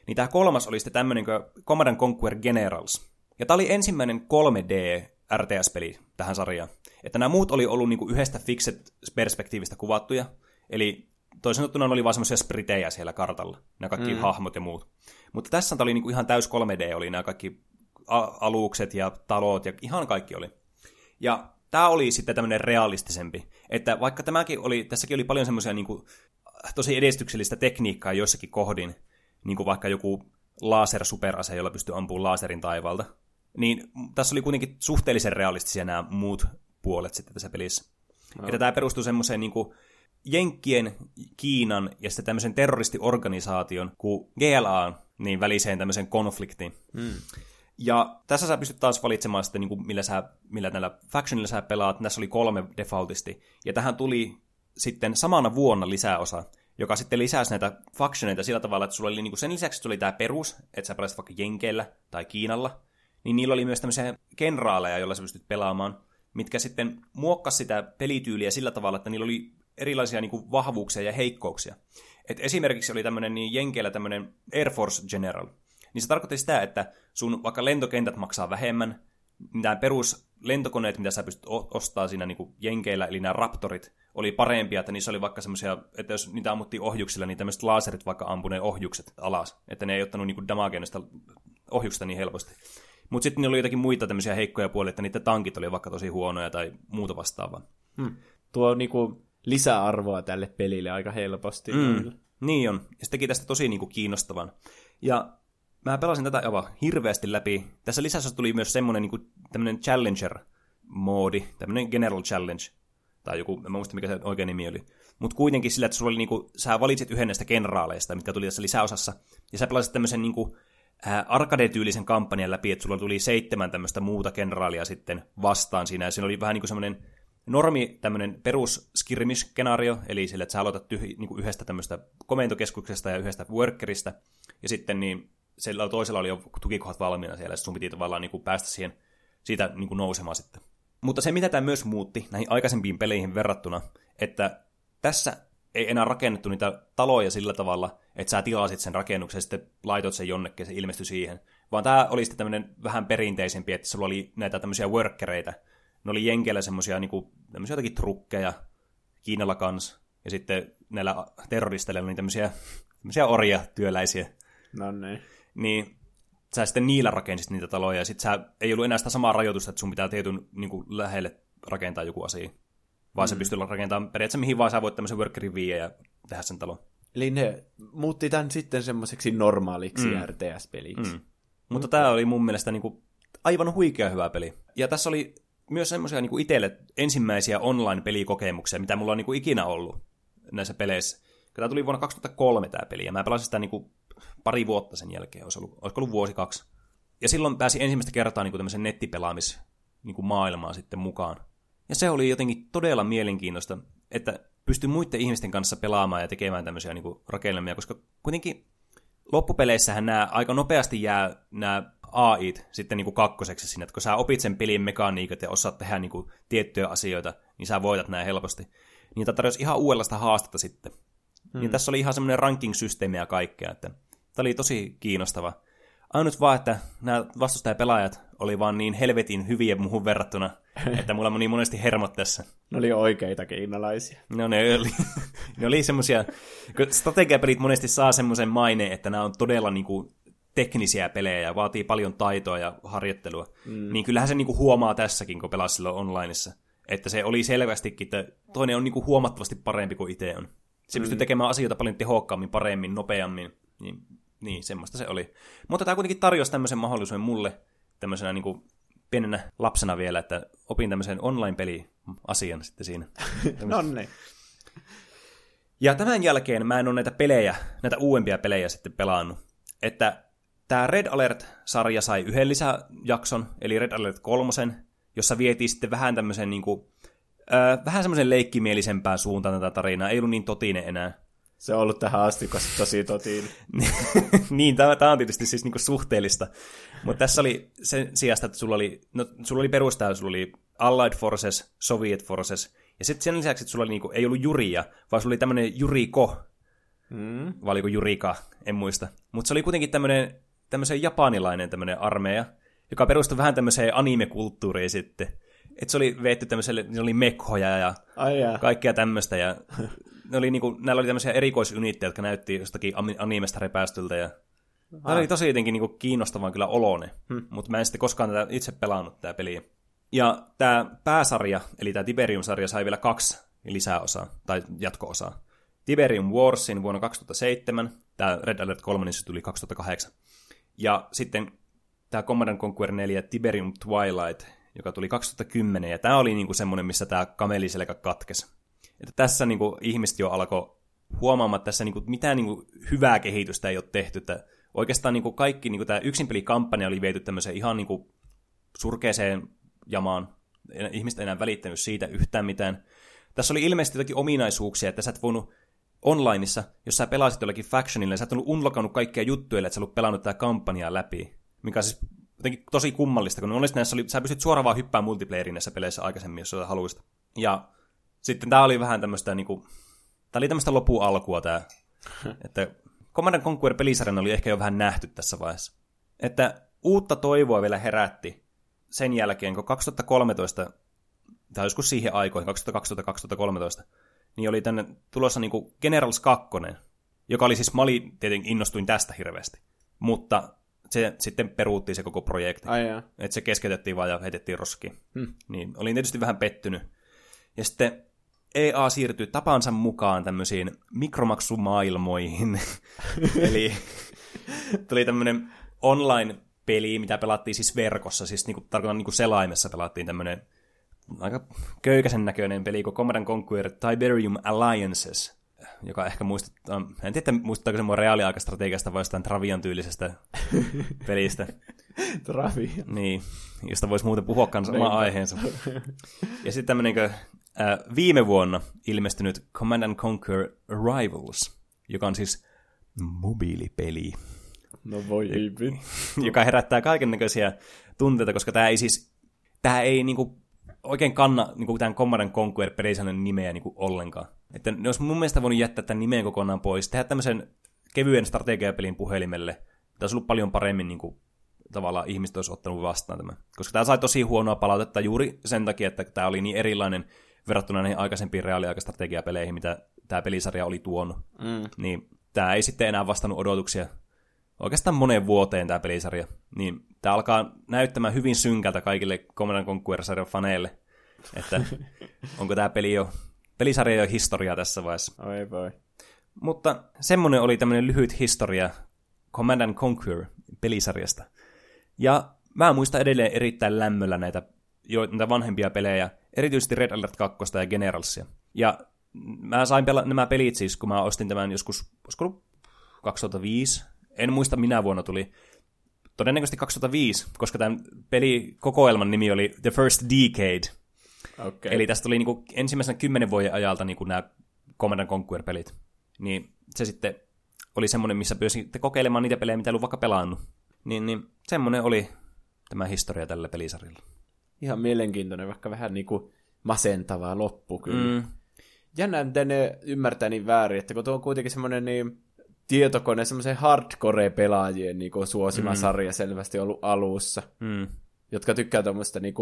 Niin tämä kolmas oli sitten tämmöinen kuin Command Conquer Generals. Ja tämä oli ensimmäinen 3D RTS-peli tähän sarjaan. Että nämä muut oli ollut niin kuin yhdestä fixed-perspektiivistä kuvattuja. Eli toisin sanottuna oli vaan semmoisia spritejä siellä kartalla, nämä kaikki mm. hahmot ja muut. Mutta tässä oli niinku ihan täys 3D, oli nämä kaikki alukset ja talot ja ihan kaikki oli. Ja tämä oli sitten tämmöinen realistisempi, että vaikka tämäkin oli, tässäkin oli paljon semmoisia niinku, tosi edistyksellistä tekniikkaa joissakin kohdin, niin kuin vaikka joku laser-superase, jolla pystyy ampumaan laserin taivalta, niin tässä oli kuitenkin suhteellisen realistisia nämä muut puolet sitten tässä pelissä. No. Että tämä perustuu semmoiseen niin kuin, Jenkkien, Kiinan ja sitten tämmöisen terroristiorganisaation kuin GLA niin väliseen tämmöisen konfliktiin. Mm. Ja tässä sä pystyt taas valitsemaan sitten, niin kuin millä, sä, millä näillä factionilla sä pelaat. Tässä oli kolme defaultisti. Ja tähän tuli sitten samana vuonna lisäosa, joka sitten lisäsi näitä factioneita sillä tavalla, että sulla oli niin kuin sen lisäksi tuli tämä perus, että sä pelasit vaikka Jenkeillä tai Kiinalla, niin niillä oli myös tämmöisiä kenraaleja, joilla sä pystyt pelaamaan, mitkä sitten muokkasi sitä pelityyliä sillä tavalla, että niillä oli erilaisia niin kuin, vahvuuksia ja heikkouksia. Et esimerkiksi oli tämmöinen niin Jenkeillä tämmöinen Air Force General. Niin se tarkoitti sitä, että sun vaikka lentokentät maksaa vähemmän, nämä peruslentokoneet, mitä sä pystyt ostaa siinä niin kuin Jenkeillä, eli nämä Raptorit, oli parempia, että niissä oli vaikka semmoisia, että jos niitä ammuttiin ohjuksilla, niin tämmöiset laserit vaikka ampuneen ohjukset alas, että ne ei ottanut niin damagea ohjuksista niin helposti. Mutta sitten oli jotakin muita tämmöisiä heikkoja puolia, että niiden tankit oli vaikka tosi huonoja tai muuta vastaavaa. Hmm. Tuo niinku lisäarvoa tälle pelille aika helposti. Mm, niin on. Ja se teki tästä tosi niin kuin, kiinnostavan. Ja mä pelasin tätä aivan hirveästi läpi. Tässä lisässä tuli myös semmoinen niin tämmöinen Challenger-moodi, tämmöinen General Challenge, tai joku, en muista mikä se oikein nimi oli. Mutta kuitenkin sillä, että sulla oli niinku, sä valitsit yhden näistä kenraaleista, mitkä tuli tässä lisäosassa, ja sä pelasit tämmöisen niinku, äh, arcade-tyylisen kampanjan läpi, että sulla tuli seitsemän tämmöistä muuta kenraalia sitten vastaan siinä, ja siinä oli vähän niin kuin semmoinen normi tämmöinen perus skirmish-skenaario, eli sille, että sä aloitat tyh- niin kuin yhdestä tämmöistä komentokeskuksesta ja yhdestä workerista, ja sitten niin sillä toisella oli jo tukikohdat valmiina siellä, ja sun piti tavallaan niin kuin päästä siihen, siitä niin kuin nousemaan sitten. Mutta se, mitä tämä myös muutti näihin aikaisempiin peleihin verrattuna, että tässä ei enää rakennettu niitä taloja sillä tavalla, että sä tilasit sen rakennuksen ja sitten laitot sen jonnekin ja se ilmestyi siihen. Vaan tämä oli sitten tämmöinen vähän perinteisempi, että sulla oli näitä tämmöisiä workereita, ne oli Jenkeillä semmoisia niinku, jotakin trukkeja, Kiinalla kans, ja sitten näillä terroristeilla oli tämmöisiä, tämmöisiä orja työläisiä. No niin. Niin sä sitten niillä rakensit niitä taloja, ja sitten sä ei ollut enää sitä samaa rajoitusta, että sun pitää tietyn niin kuin, lähelle rakentaa joku asia. Vaan mm. se pystyy rakentamaan periaatteessa mihin vaan sä voit tämmöisen workerin viiä ja tehdä sen talon. Eli ne muutti tämän sitten semmoiseksi normaaliksi mm. RTS-peliksi. Mm. Mutta tämä oli mun mielestä niin kuin, aivan huikea hyvä peli. Ja tässä oli myös semmoisia niin itselle ensimmäisiä online-pelikokemuksia, mitä mulla on niin kuin ikinä ollut näissä peleissä. Tämä tuli vuonna 2003 tämä peli, ja mä pelasin sitä niin kuin pari vuotta sen jälkeen, olisi ollut, olisiko ollut vuosi kaksi. Ja silloin pääsi ensimmäistä kertaa niin tämmöisen nettipelaamis niin kuin maailmaan sitten mukaan. Ja se oli jotenkin todella mielenkiintoista, että pystyi muiden ihmisten kanssa pelaamaan ja tekemään tämmöisiä niin kuin rakennelmia, koska kuitenkin loppupeleissähän nämä aika nopeasti jää nämä AIt sitten niin kuin kakkoseksi sinne, että kun sä opit sen pelin mekaniikat ja osaat tehdä niin kuin tiettyjä asioita, niin sä voitat näin helposti. Niin tämä tarjosi ihan uudenlaista haastetta sitten. Hmm. Niin tässä oli ihan semmoinen ranking-systeemi ja kaikkea, että tämä oli tosi kiinnostava. Ainut vaan, että nämä vastustajapelaajat oli vaan niin helvetin hyviä muuhun verrattuna, [laughs] että mulla meni monesti hermot tässä. Ne oli oikeita kiinalaisia. No ne oli, [laughs] ne oli semmosia, kun strategiapelit monesti saa semmoisen maineen, että nämä on todella niinku teknisiä pelejä ja vaatii paljon taitoa ja harjoittelua. Mm. Niin kyllähän se niinku huomaa tässäkin, kun pelaa silloin onlineissa. Että se oli selvästikin, että toinen on niinku huomattavasti parempi kuin itse on. Se mm. pystyy tekemään asioita paljon tehokkaammin, paremmin, nopeammin. Niin, niin semmoista se oli. Mutta tämä kuitenkin tarjosi tämmöisen mahdollisuuden mulle tämmöisenä niinku pienenä lapsena vielä, että opin tämmöisen online-peli-asian sitten siinä. [laughs] no niin. Ja tämän jälkeen mä en ole näitä pelejä, näitä uudempia pelejä sitten pelannut. Että tämä Red Alert-sarja sai yhden lisäjakson, eli Red Alert 3, jossa vietiin sitten vähän tämmöisen niin kuin, äh, vähän semmoisen leikkimielisempään suuntaan tätä tarinaa. Ei ollut niin totinen enää. Se on ollut tähän asti tosi totiin. [laughs] niin, tämä, tämä on tietysti siis niinku suhteellista. Mutta tässä oli sen sijasta, että sulla oli, no, sulla oli perustaja, sulla oli Allied Forces, Soviet Forces, ja sitten sen lisäksi, että sulla oli niinku, ei ollut Juria, vaan sulla oli tämmöinen Juriko, mm. vai oliko Jurika, en muista. Mutta se oli kuitenkin tämmöinen tämmöisen japanilainen tämmöinen armeija, joka perustui vähän tämmöiseen anime-kulttuuriin sitten. Että se oli veetty tämmöiselle, ne oli mekhoja ja Ai kaikkea tämmöistä. Ja ne oli niinku, näillä oli tämmöisiä erikoisunitteja, jotka näytti jostakin animesta repästyltä. Ja Tämä oli tosi jotenkin niinku kiinnostavan kyllä olone, hmm. mutta mä en sitten koskaan tätä itse pelannut tätä peliä. Ja tämä pääsarja, eli tämä Tiberium-sarja, sai vielä kaksi lisäosaa, tai jatko-osaa. Tiberium Warsin vuonna 2007, tämä Red Alert 3 niin se tuli 2008. Ja sitten tämä Command Conquer 4 Tiberium Twilight, joka tuli 2010, ja tämä oli niinku semmoinen, missä tämä kameliselkä katkesi. Että tässä niinku ihmiset jo alkoi huomaamaan, että tässä niinku mitään niinku hyvää kehitystä ei ole tehty, että oikeastaan niinku kaikki, niinku tämä yksinpelikampanja oli viety tämmöiseen ihan niinku surkeeseen jamaan, ihmiset ei enää välittänyt siitä yhtään mitään. Tässä oli ilmeisesti jotakin ominaisuuksia, että sä et voinut onlineissa, jos sä pelasit jollakin factionilla, sä et ollut unlockannut kaikkia juttuja, että sä ollut pelannut tätä kampanjaa läpi. Mikä on siis jotenkin tosi kummallista, kun monesti näissä oli, sä pystyt suoraan vaan hyppää multiplayerin näissä peleissä aikaisemmin, jos sä haluaisit. Ja sitten tää oli vähän tämmöistä niinku, tää oli tämmöistä lopun alkua tää, [laughs] että Command Conquer pelisarjan oli ehkä jo vähän nähty tässä vaiheessa. Että uutta toivoa vielä herätti sen jälkeen, kun 2013, tai joskus siihen aikoihin, 2012-2013, niin oli tänne tulossa niin kuin Generals 2, joka oli siis, mä olin tietenkin innostuin tästä hirveästi, mutta se sitten peruuttiin se koko projekti. Ai että se keskeytettiin vaan ja heitettiin roskiin. Hmm. Niin olin tietysti vähän pettynyt. Ja sitten EA siirtyi tapansa mukaan tämmöisiin mikromaksumaailmoihin. [laughs] Eli tuli tämmöinen online-peli, mitä pelattiin siis verkossa, siis niinku, tarkoitan niinku selaimessa pelattiin tämmöinen aika köykäisen näköinen peli kuin Command Conquer Tiberium Alliances, joka ehkä muistuttaa, en tiedä, muistuttaako se mua reaaliaikastrategiasta vai jostain Travian tyylisestä [laughs] pelistä. Travian. Niin, josta voisi muuten puhua kanssa oma aiheensa. [laughs] Ja sitten tämmöinen äh, viime vuonna ilmestynyt Command and Conquer Rivals, joka on siis mobiilipeli. No voi Joka herättää kaiken näköisiä tunteita, koska tämä ei siis, tämä ei niinku oikein kanna niin kuin tämän Command Conquer pelisäännön nimeä niin kuin ollenkaan. Että ne olisi mun mielestä voinut jättää tämän nimeen kokonaan pois, tehdä tämmöisen kevyen strategiapelin puhelimelle. Tämä olisi ollut paljon paremmin niin kuin, tavallaan ihmiset olisi ottanut vastaan tämän. Koska tämä sai tosi huonoa palautetta juuri sen takia, että tämä oli niin erilainen verrattuna näihin aikaisempiin reaaliaikastrategiapeleihin, mitä tämä pelisarja oli tuonut. Mm. Niin tämä ei sitten enää vastannut odotuksia oikeastaan moneen vuoteen tämä pelisarja. Niin tämä alkaa näyttämään hyvin synkältä kaikille Command Conquer-sarjan faneille, että [laughs] onko tämä peli jo, pelisarja jo historiaa tässä vaiheessa. Oi voi. Mutta semmoinen oli tämmöinen lyhyt historia Command and Conquer pelisarjasta. Ja mä muistan edelleen erittäin lämmöllä näitä, jo, näitä vanhempia pelejä, erityisesti Red Alert 2 ja Generalsia. Ja mä sain pela- nämä pelit siis, kun mä ostin tämän joskus, olisiko 2005, en muista minä vuonna tuli, todennäköisesti 2005, koska tämän pelikokoelman nimi oli The First Decade. Okay. Eli tästä tuli niinku ensimmäisen kymmenen vuoden ajalta niinku nämä Command Conquer-pelit. Niin se sitten oli semmoinen, missä pyysin kokeilemaan niitä pelejä, mitä ei ollut vaikka pelannut. Niin, niin semmoinen oli tämä historia tällä pelisarjalla. Ihan mielenkiintoinen, vaikka vähän niinku masentavaa loppu kyllä. Mm. Jännä, miten ne ymmärtää niin väärin, että kun tuo on kuitenkin semmoinen niin tietokone, semmoisen hardcore-pelaajien niin suosima mm. sarja selvästi ollut alussa, Mm. jotka tykkää tuommoista niin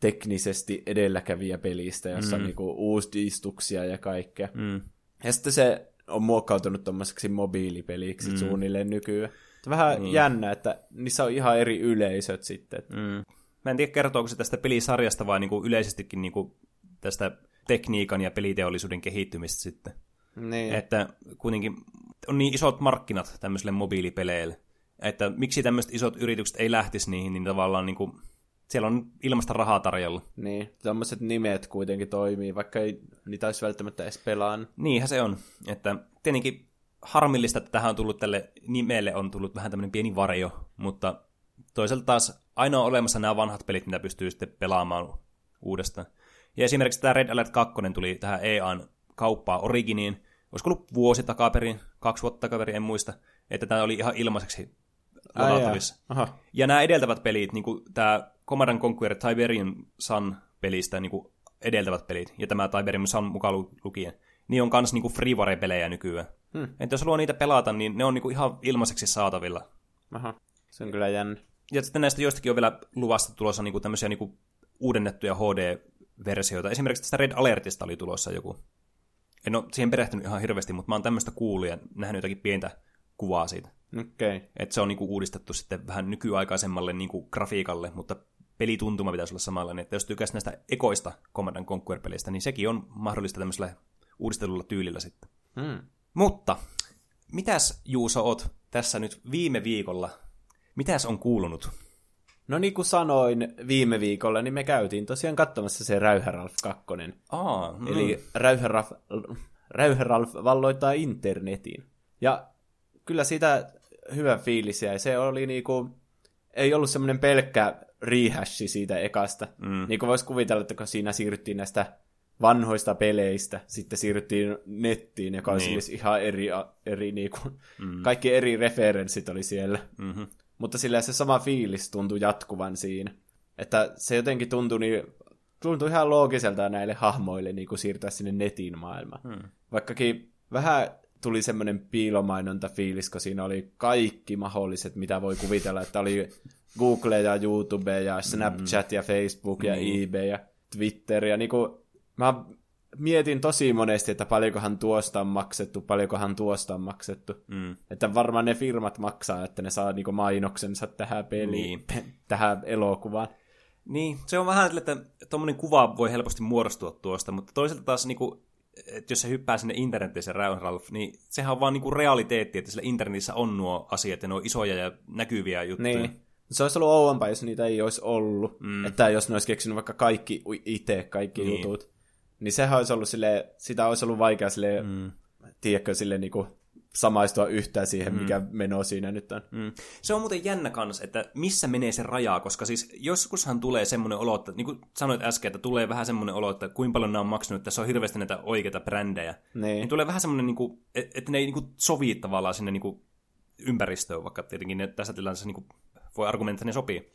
teknisesti edelläkävijä pelistä, jossa Mm. on niin uusistuksia ja kaikkea. Mm. Ja sitten se on muokkautunut tuommoiseksi mobiilipeliksi mm. suunnilleen nykyään. Vähän niin. jännä, että niissä on ihan eri yleisöt sitten. Mm. Mä en tiedä, kertooko se tästä pelisarjasta vai niinku yleisestikin niinku tästä tekniikan ja peliteollisuuden kehittymistä sitten. Niin. Että kuitenkin on niin isot markkinat tämmöisille mobiilipeleille, että miksi tämmöiset isot yritykset ei lähtisi niihin, niin tavallaan niinku, siellä on ilmasta rahaa tarjolla. Niin, tämmöiset nimet kuitenkin toimii, vaikka ei niitä olisi välttämättä edes pelannut. Niinhän se on. Että tietenkin harmillista, että tähän on tullut tälle nimelle on tullut vähän tämmöinen pieni varjo, mutta toisaalta taas ainoa olemassa nämä vanhat pelit, mitä pystyy sitten pelaamaan uudestaan. Ja esimerkiksi tämä Red Alert 2 tuli tähän EAN kauppaan Originiin, olisiko ollut vuosi takaperin, kaksi vuotta takaperin, en muista, että tämä oli ihan ilmaiseksi Ai ladattavissa. Ja nämä edeltävät pelit, niin kuin tämä Command and Conquer Tiberian Sun pelistä niin kuin edeltävät pelit, ja tämä Tiberian Sun mukaan lu- lukien, niin on myös niin freeware-pelejä nykyään. Hmm. Että jos haluaa niitä pelata, niin ne on niin kuin ihan ilmaiseksi saatavilla. Aha. Se on kyllä jännä. Ja sitten näistä joistakin on vielä luvasta tulossa niin kuin tämmöisiä niin kuin uudennettuja HD-versioita. Esimerkiksi tästä Red Alertista oli tulossa joku. En ole siihen perehtynyt ihan hirveästi, mutta mä oon tämmöistä kuullut ja nähnyt jotakin pientä kuvaa siitä. Okay. Että se on niinku uudistettu sitten vähän nykyaikaisemmalle niinku grafiikalle, mutta pelituntuma pitäisi olla samanlainen. Että jos tykkäisi näistä ekoista Command and Conquer-pelistä, niin sekin on mahdollista tämmöisellä uudistelulla tyylillä sitten. Hmm. Mutta, mitäs Juuso oot tässä nyt viime viikolla, mitäs on kuulunut? No niin kuin sanoin viime viikolla, niin me käytiin tosiaan katsomassa se Räyhäralf 2. Aa, mm. Eli Räyhäralf, Räyhäralf valloittaa internetin. Ja kyllä siitä hyvä fiilis jäi. Se oli niinku, ei ollut semmoinen pelkkä rehashi siitä ekasta. Mm. Niin kuin voisi kuvitella, että kun siinä siirryttiin näistä vanhoista peleistä, sitten siirryttiin nettiin, joka Niin. siis ihan eri, eri niinku, mm. kaikki eri referenssit oli siellä. Mm-hmm. Mutta sillä se sama fiilis tuntui jatkuvan siinä. Että se jotenkin tuntui, niin, tuntui ihan loogiselta näille hahmoille niin kuin siirtyä sinne netin maailmaan. Hmm. Vaikkakin vähän tuli semmoinen piilomainonta fiilis, kun siinä oli kaikki mahdolliset, mitä voi kuvitella, että oli Google ja YouTube ja Snapchat ja Facebook ja Niin. eBay ja Twitter ja niinku, mä mietin tosi monesti, että paljonkohan tuosta on maksettu, paljonkohan tuosta on maksettu. Mm. Että varmaan ne firmat maksaa, että ne saa niinku mainoksensa tähän peliin, Niin. tähän elokuvaan. Niin, se on vähän, että tuommoinen kuva voi helposti muodostua tuosta, mutta toisaalta taas, niin kuin, että jos se hyppää sinne internetiin se Ryan Ralph, niin sehän on vaan niin kuin realiteetti, että sillä internetissä on nuo asiat ja ne on isoja ja näkyviä juttuja. Niin. Se olisi ollut ouompaa, jos niitä ei olisi ollut. Mm. Että jos ne olisi keksinyt vaikka kaikki itse, kaikki niin. jutut. Niin sehän olisi ollut sille, sitä olisi ollut vaikea sille, mm. tiedätkö, sille niinku samaistua yhtään siihen, mm. mikä meno siinä nyt on. Mm. Se on muuten jännä kans, että missä menee se raja, koska siis joskushan tulee semmoinen olo, että niin kuin sanoit äsken, että tulee vähän semmoinen olo, että kuinka paljon nämä on maksanut, että se on hirveästi näitä oikeita brändejä. Niin. Niin tulee vähän semmoinen, niin kuin, että ne ei niin kuin sovi tavallaan sinne niin kuin ympäristöön, vaikka tietenkin ne tässä tilanteessa niin kuin voi argumentoida, että ne sopii.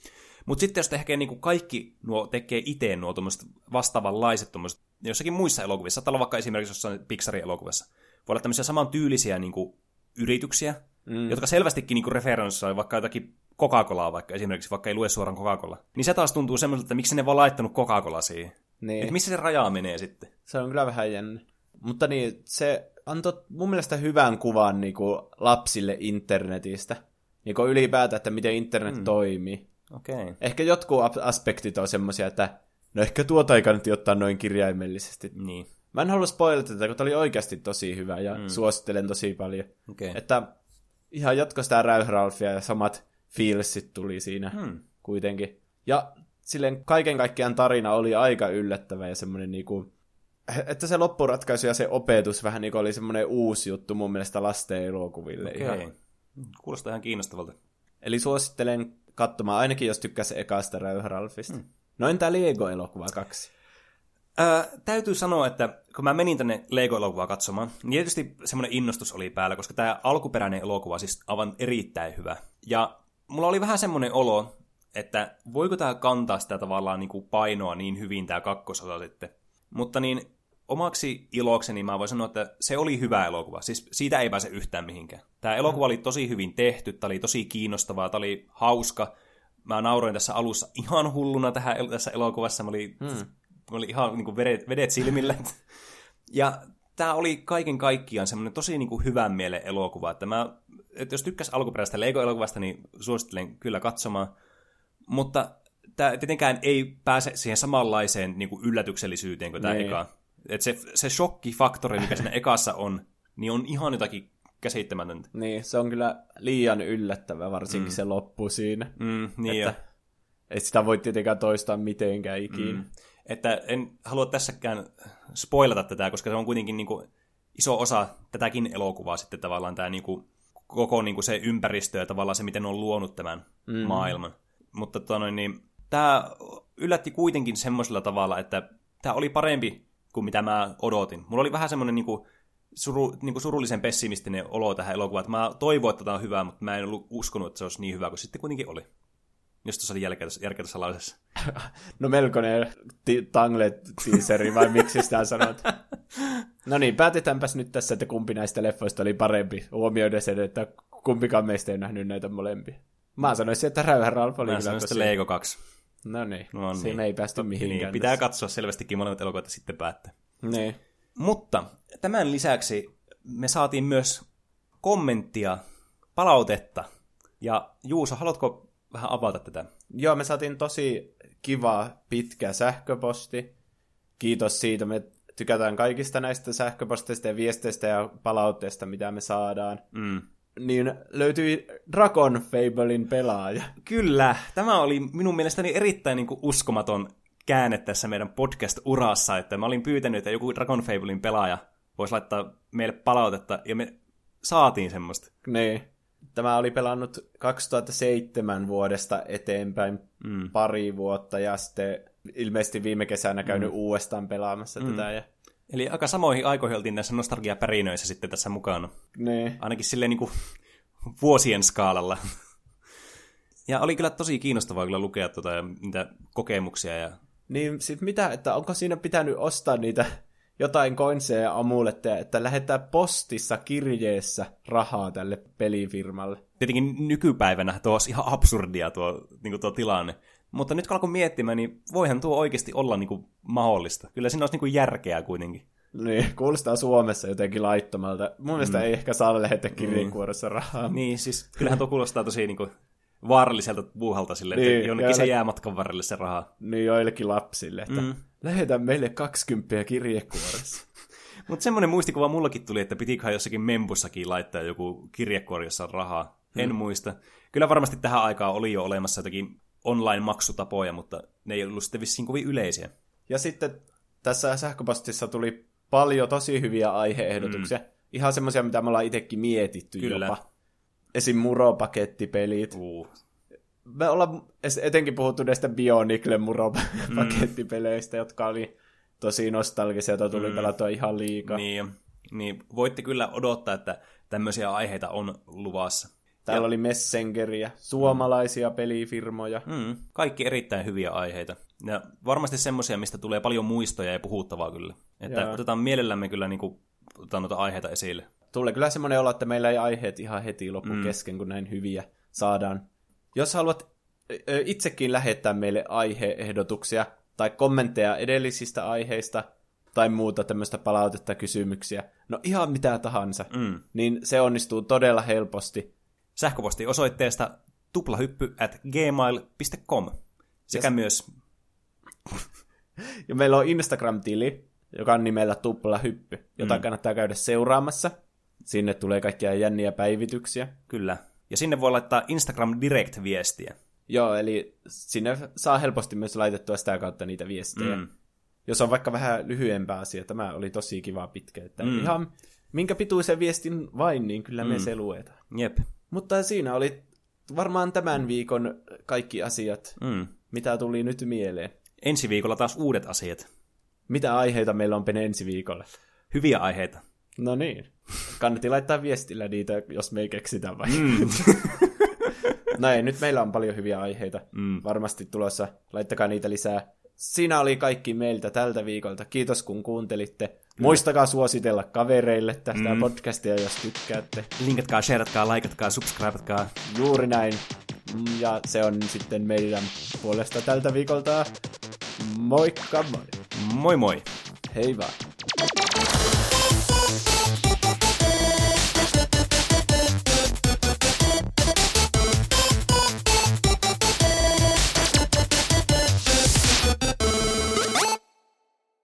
Mutta sitten jos tekee niin kuin kaikki nuo tekee itse nuo tuommoiset vastaavanlaiset tuommoiset, jossakin muissa elokuvissa, saattaa olla vaikka esimerkiksi jossain Pixarin elokuvassa, voi olla tämmöisiä samantyylisiä niin kuin yrityksiä, mm. jotka selvästikin niin referenssoi vaikka jotakin Coca-Colaa vaikka esimerkiksi, vaikka ei lue suoraan Coca-Cola. Niin se taas tuntuu semmoiselta, että miksi ne vaan laittanut Coca-Cola siihen. Niin. Että missä se raja menee sitten? Se on kyllä vähän jännä. Mutta niin, se antoi mun mielestä hyvän kuvan niin kuin lapsille internetistä. Niin kuin ylipäätään, että miten internet mm. toimii. Okei. Okay. Ehkä jotkut aspektit on semmoisia, että no ehkä tuota ei kannata ottaa noin kirjaimellisesti. Niin. Mä en halua spoilata tätä, kun tämä oli oikeasti tosi hyvä ja mm. suosittelen tosi paljon. Okay. Että ihan jatko sitä Räyhralfia ja samat feelsit tuli siinä Hmm. kuitenkin. Ja silleen kaiken kaikkiaan tarina oli aika yllättävä ja semmoinen niinku, että se loppuratkaisu ja se opetus vähän niinku oli semmoinen uusi juttu mun mielestä lasten elokuville. Okei. Ihan. Okay. Kuulostaa ihan kiinnostavalta. Eli suosittelen katsomaan, ainakin jos tykkäsi ekasta Räyhralfista. Hmm. No entä Lego-elokuva kaksi? Öö, täytyy sanoa, että kun mä menin tänne Lego-elokuvaa katsomaan, niin tietysti semmoinen innostus oli päällä, koska tämä alkuperäinen elokuva siis aivan erittäin hyvä. Ja mulla oli vähän semmoinen olo, että voiko tämä kantaa sitä tavallaan niin kuin painoa niin hyvin tämä kakkososa sitten. Mutta niin omaksi ilokseni mä voin sanoa, että se oli hyvä elokuva. Siis siitä ei pääse yhtään mihinkään. Tämä elokuva oli tosi hyvin tehty, tämä oli tosi kiinnostavaa, tämä oli hauska. Mä nauroin tässä alussa [laughs] ihan hulluna tähän, tässä elokuvassa. Mä olin, hmm. mä olin ihan niin kuin vedet, vedet silmille. [laughs] ja tämä oli kaiken kaikkiaan semmoinen tosi niin kuin hyvän mielen elokuva. Että mä, että jos tykkäs alkuperäisestä Lego-elokuvasta, niin suosittelen kyllä katsomaan. Mutta tämä tietenkään ei pääse siihen samanlaiseen niin kuin yllätyksellisyyteen kuin tämä niin. eka. Et se, se shokkifaktori, mikä siinä ekassa on, niin on ihan jotakin käsittämätöntä. Niin, se on kyllä liian yllättävä, varsinkin mm. se loppu siinä. Mm, niin että, et sitä voi tietenkään toistaa mitenkään ikinä. Mm. Että en halua tässäkään spoilata tätä, koska se on kuitenkin niin kuin iso osa tätäkin elokuvaa sitten tavallaan tämä niin kuin, koko niin kuin se ympäristö ja tavallaan se, miten on luonut tämän mm. maailman. Mutta tota noin, niin, tämä yllätti kuitenkin semmoisella tavalla, että tämä oli parempi kuin mitä mä odotin. Mulla oli vähän semmoinen niin kuin, suru, niin kuin surullisen pessimistinen olo tähän elokuvaan, että mä toivoin, että tämä on hyvä, mutta mä en ollut uskonut, että se olisi niin hyvä kuin sitten kuitenkin oli. Jos tuossa oli järkeä, tässä lausessa. no melkoinen t- tangle-teaseri, vai miksi sitä sanot? [laughs] no niin, päätetäänpäs nyt tässä, että kumpi näistä leffoista oli parempi, huomioiden sen, että kumpikaan meistä ei nähnyt näitä molempia. Mä sanoisin, että Räyhä Ralph oli Mä sanoisin, että Lego 2. No niin, no niin. siinä ei päästy mihinkään. Niin, pitää tässä. katsoa selvästikin molemmat elokuvat sitten päättää. Niin. Mutta tämän lisäksi me saatiin myös kommenttia, palautetta. Ja Juuso, haluatko vähän avata tätä? Joo, me saatiin tosi kiva pitkä sähköposti. Kiitos siitä, me tykätään kaikista näistä sähköposteista ja viesteistä ja palautteista, mitä me saadaan. Mm niin löytyi Dragon Fablein pelaaja. Kyllä, tämä oli minun mielestäni erittäin niin kuin, uskomaton käänne tässä meidän podcast-urassa, että mä olin pyytänyt, että joku Dragon Fablein pelaaja voisi laittaa meille palautetta, ja me saatiin semmoista. Niin. Tämä oli pelannut 2007 vuodesta eteenpäin mm. pari vuotta, ja sitten ilmeisesti viime kesänä käynyt mm. uudestaan pelaamassa mm. tätä. Ja... Eli aika samoihin aikoihin oltiin näissä nostalgiapärinöissä sitten tässä mukana. Niin. Ainakin silleen niin kuin vuosien skaalalla. Ja oli kyllä tosi kiinnostavaa kyllä lukea tuota, niitä kokemuksia. Ja... Niin, sit mitä, että onko siinä pitänyt ostaa niitä jotain koinseja ja amuletteja, että lähettää postissa kirjeessä rahaa tälle pelifirmalle. Tietenkin nykypäivänä tuo olisi ihan absurdia tuo, niin tuo tilanne. Mutta nyt kun alkoi miettimään, niin voihan tuo oikeasti olla niin kuin mahdollista. Kyllä siinä olisi niin kuin järkeä kuitenkin. Niin, kuulostaa Suomessa jotenkin laittomalta. Mun mielestä mm. ei ehkä saa lähettää kirjeenkuorossa rahaa. Niin, siis kyllähän tuo kuulostaa tosi niin kuin vaaralliselta puuhalta sille, niin, että jonnekin se jää matkan varrelle se raha. Niin, joillekin lapsille, että mm. lähetä meille 20 kirjekuoressa. [laughs] Mutta semmoinen muistikuva mullakin tuli, että pitiköhän jossakin membussakin laittaa joku kirjekuori, jossa on rahaa. En mm. muista. Kyllä varmasti tähän aikaan oli jo olemassa jotakin online-maksutapoja, mutta ne ei ollut sitten vissiin kovin yleisiä. Ja sitten tässä sähköpostissa tuli paljon tosi hyviä aiheehdotuksia. Mm. Ihan semmoisia, mitä me ollaan itsekin mietitty Kyllä. jopa. Esim. muropakettipelit. Uh. Me ollaan etenkin puhuttu näistä Bionicle muropakettipeleistä, mm. jotka oli tosi nostalgisia, joita tuli mm. pelattua ihan liikaa. Niin, niin, voitte kyllä odottaa, että tämmöisiä aiheita on luvassa. Täällä ja. oli Messengeriä, suomalaisia mm. pelifirmoja. Mm, kaikki erittäin hyviä aiheita. Ja varmasti semmoisia, mistä tulee paljon muistoja ja puhuttavaa kyllä. Että ja. otetaan mielellämme kyllä niin kuin, otetaan noita aiheita esille. Tulee kyllä semmoinen olo, että meillä ei aiheet ihan heti loppu mm. kesken, kun näin hyviä saadaan. Jos haluat itsekin lähettää meille aiheehdotuksia tai kommentteja edellisistä aiheista tai muuta tämmöistä palautetta, kysymyksiä, no ihan mitä tahansa, mm. niin se onnistuu todella helposti sähköpostiosoitteesta tuplahyppy at gmail.com sekä yes. myös... ja meillä on Instagram-tili, joka on nimellä tuplahyppy, jota mm. kannattaa käydä seuraamassa. Sinne tulee kaikkia jänniä päivityksiä. Kyllä. Ja sinne voi laittaa Instagram Direct-viestiä. Joo, eli sinne saa helposti myös laitettua sitä kautta niitä viestejä. Mm. Jos on vaikka vähän lyhyempää asia, tämä oli tosi kiva pitkä. Että mm. Ihan minkä pituisen viestin vain, niin kyllä mm. me se luetaan. Jep. Mutta siinä oli varmaan tämän viikon kaikki asiat, mm. mitä tuli nyt mieleen. Ensi viikolla taas uudet asiat. Mitä aiheita meillä on ensi viikolla? Hyviä aiheita. No niin. Kannatti laittaa viestillä niitä, jos me ei keksitä vai? Mm. [laughs] no ei, nyt meillä on paljon hyviä aiheita mm. varmasti tulossa. Laittakaa niitä lisää. Siinä oli kaikki meiltä tältä viikolta. Kiitos kun kuuntelitte. Muistakaa suositella kavereille tästä mm. podcastia, jos tykkäätte. Linkatkaa, shareatkaa, likeatkaa, subscribeatkaa. Juuri näin. Ja se on sitten meidän puolesta tältä viikolta. Moikka moi! Moi moi! Hei vaan!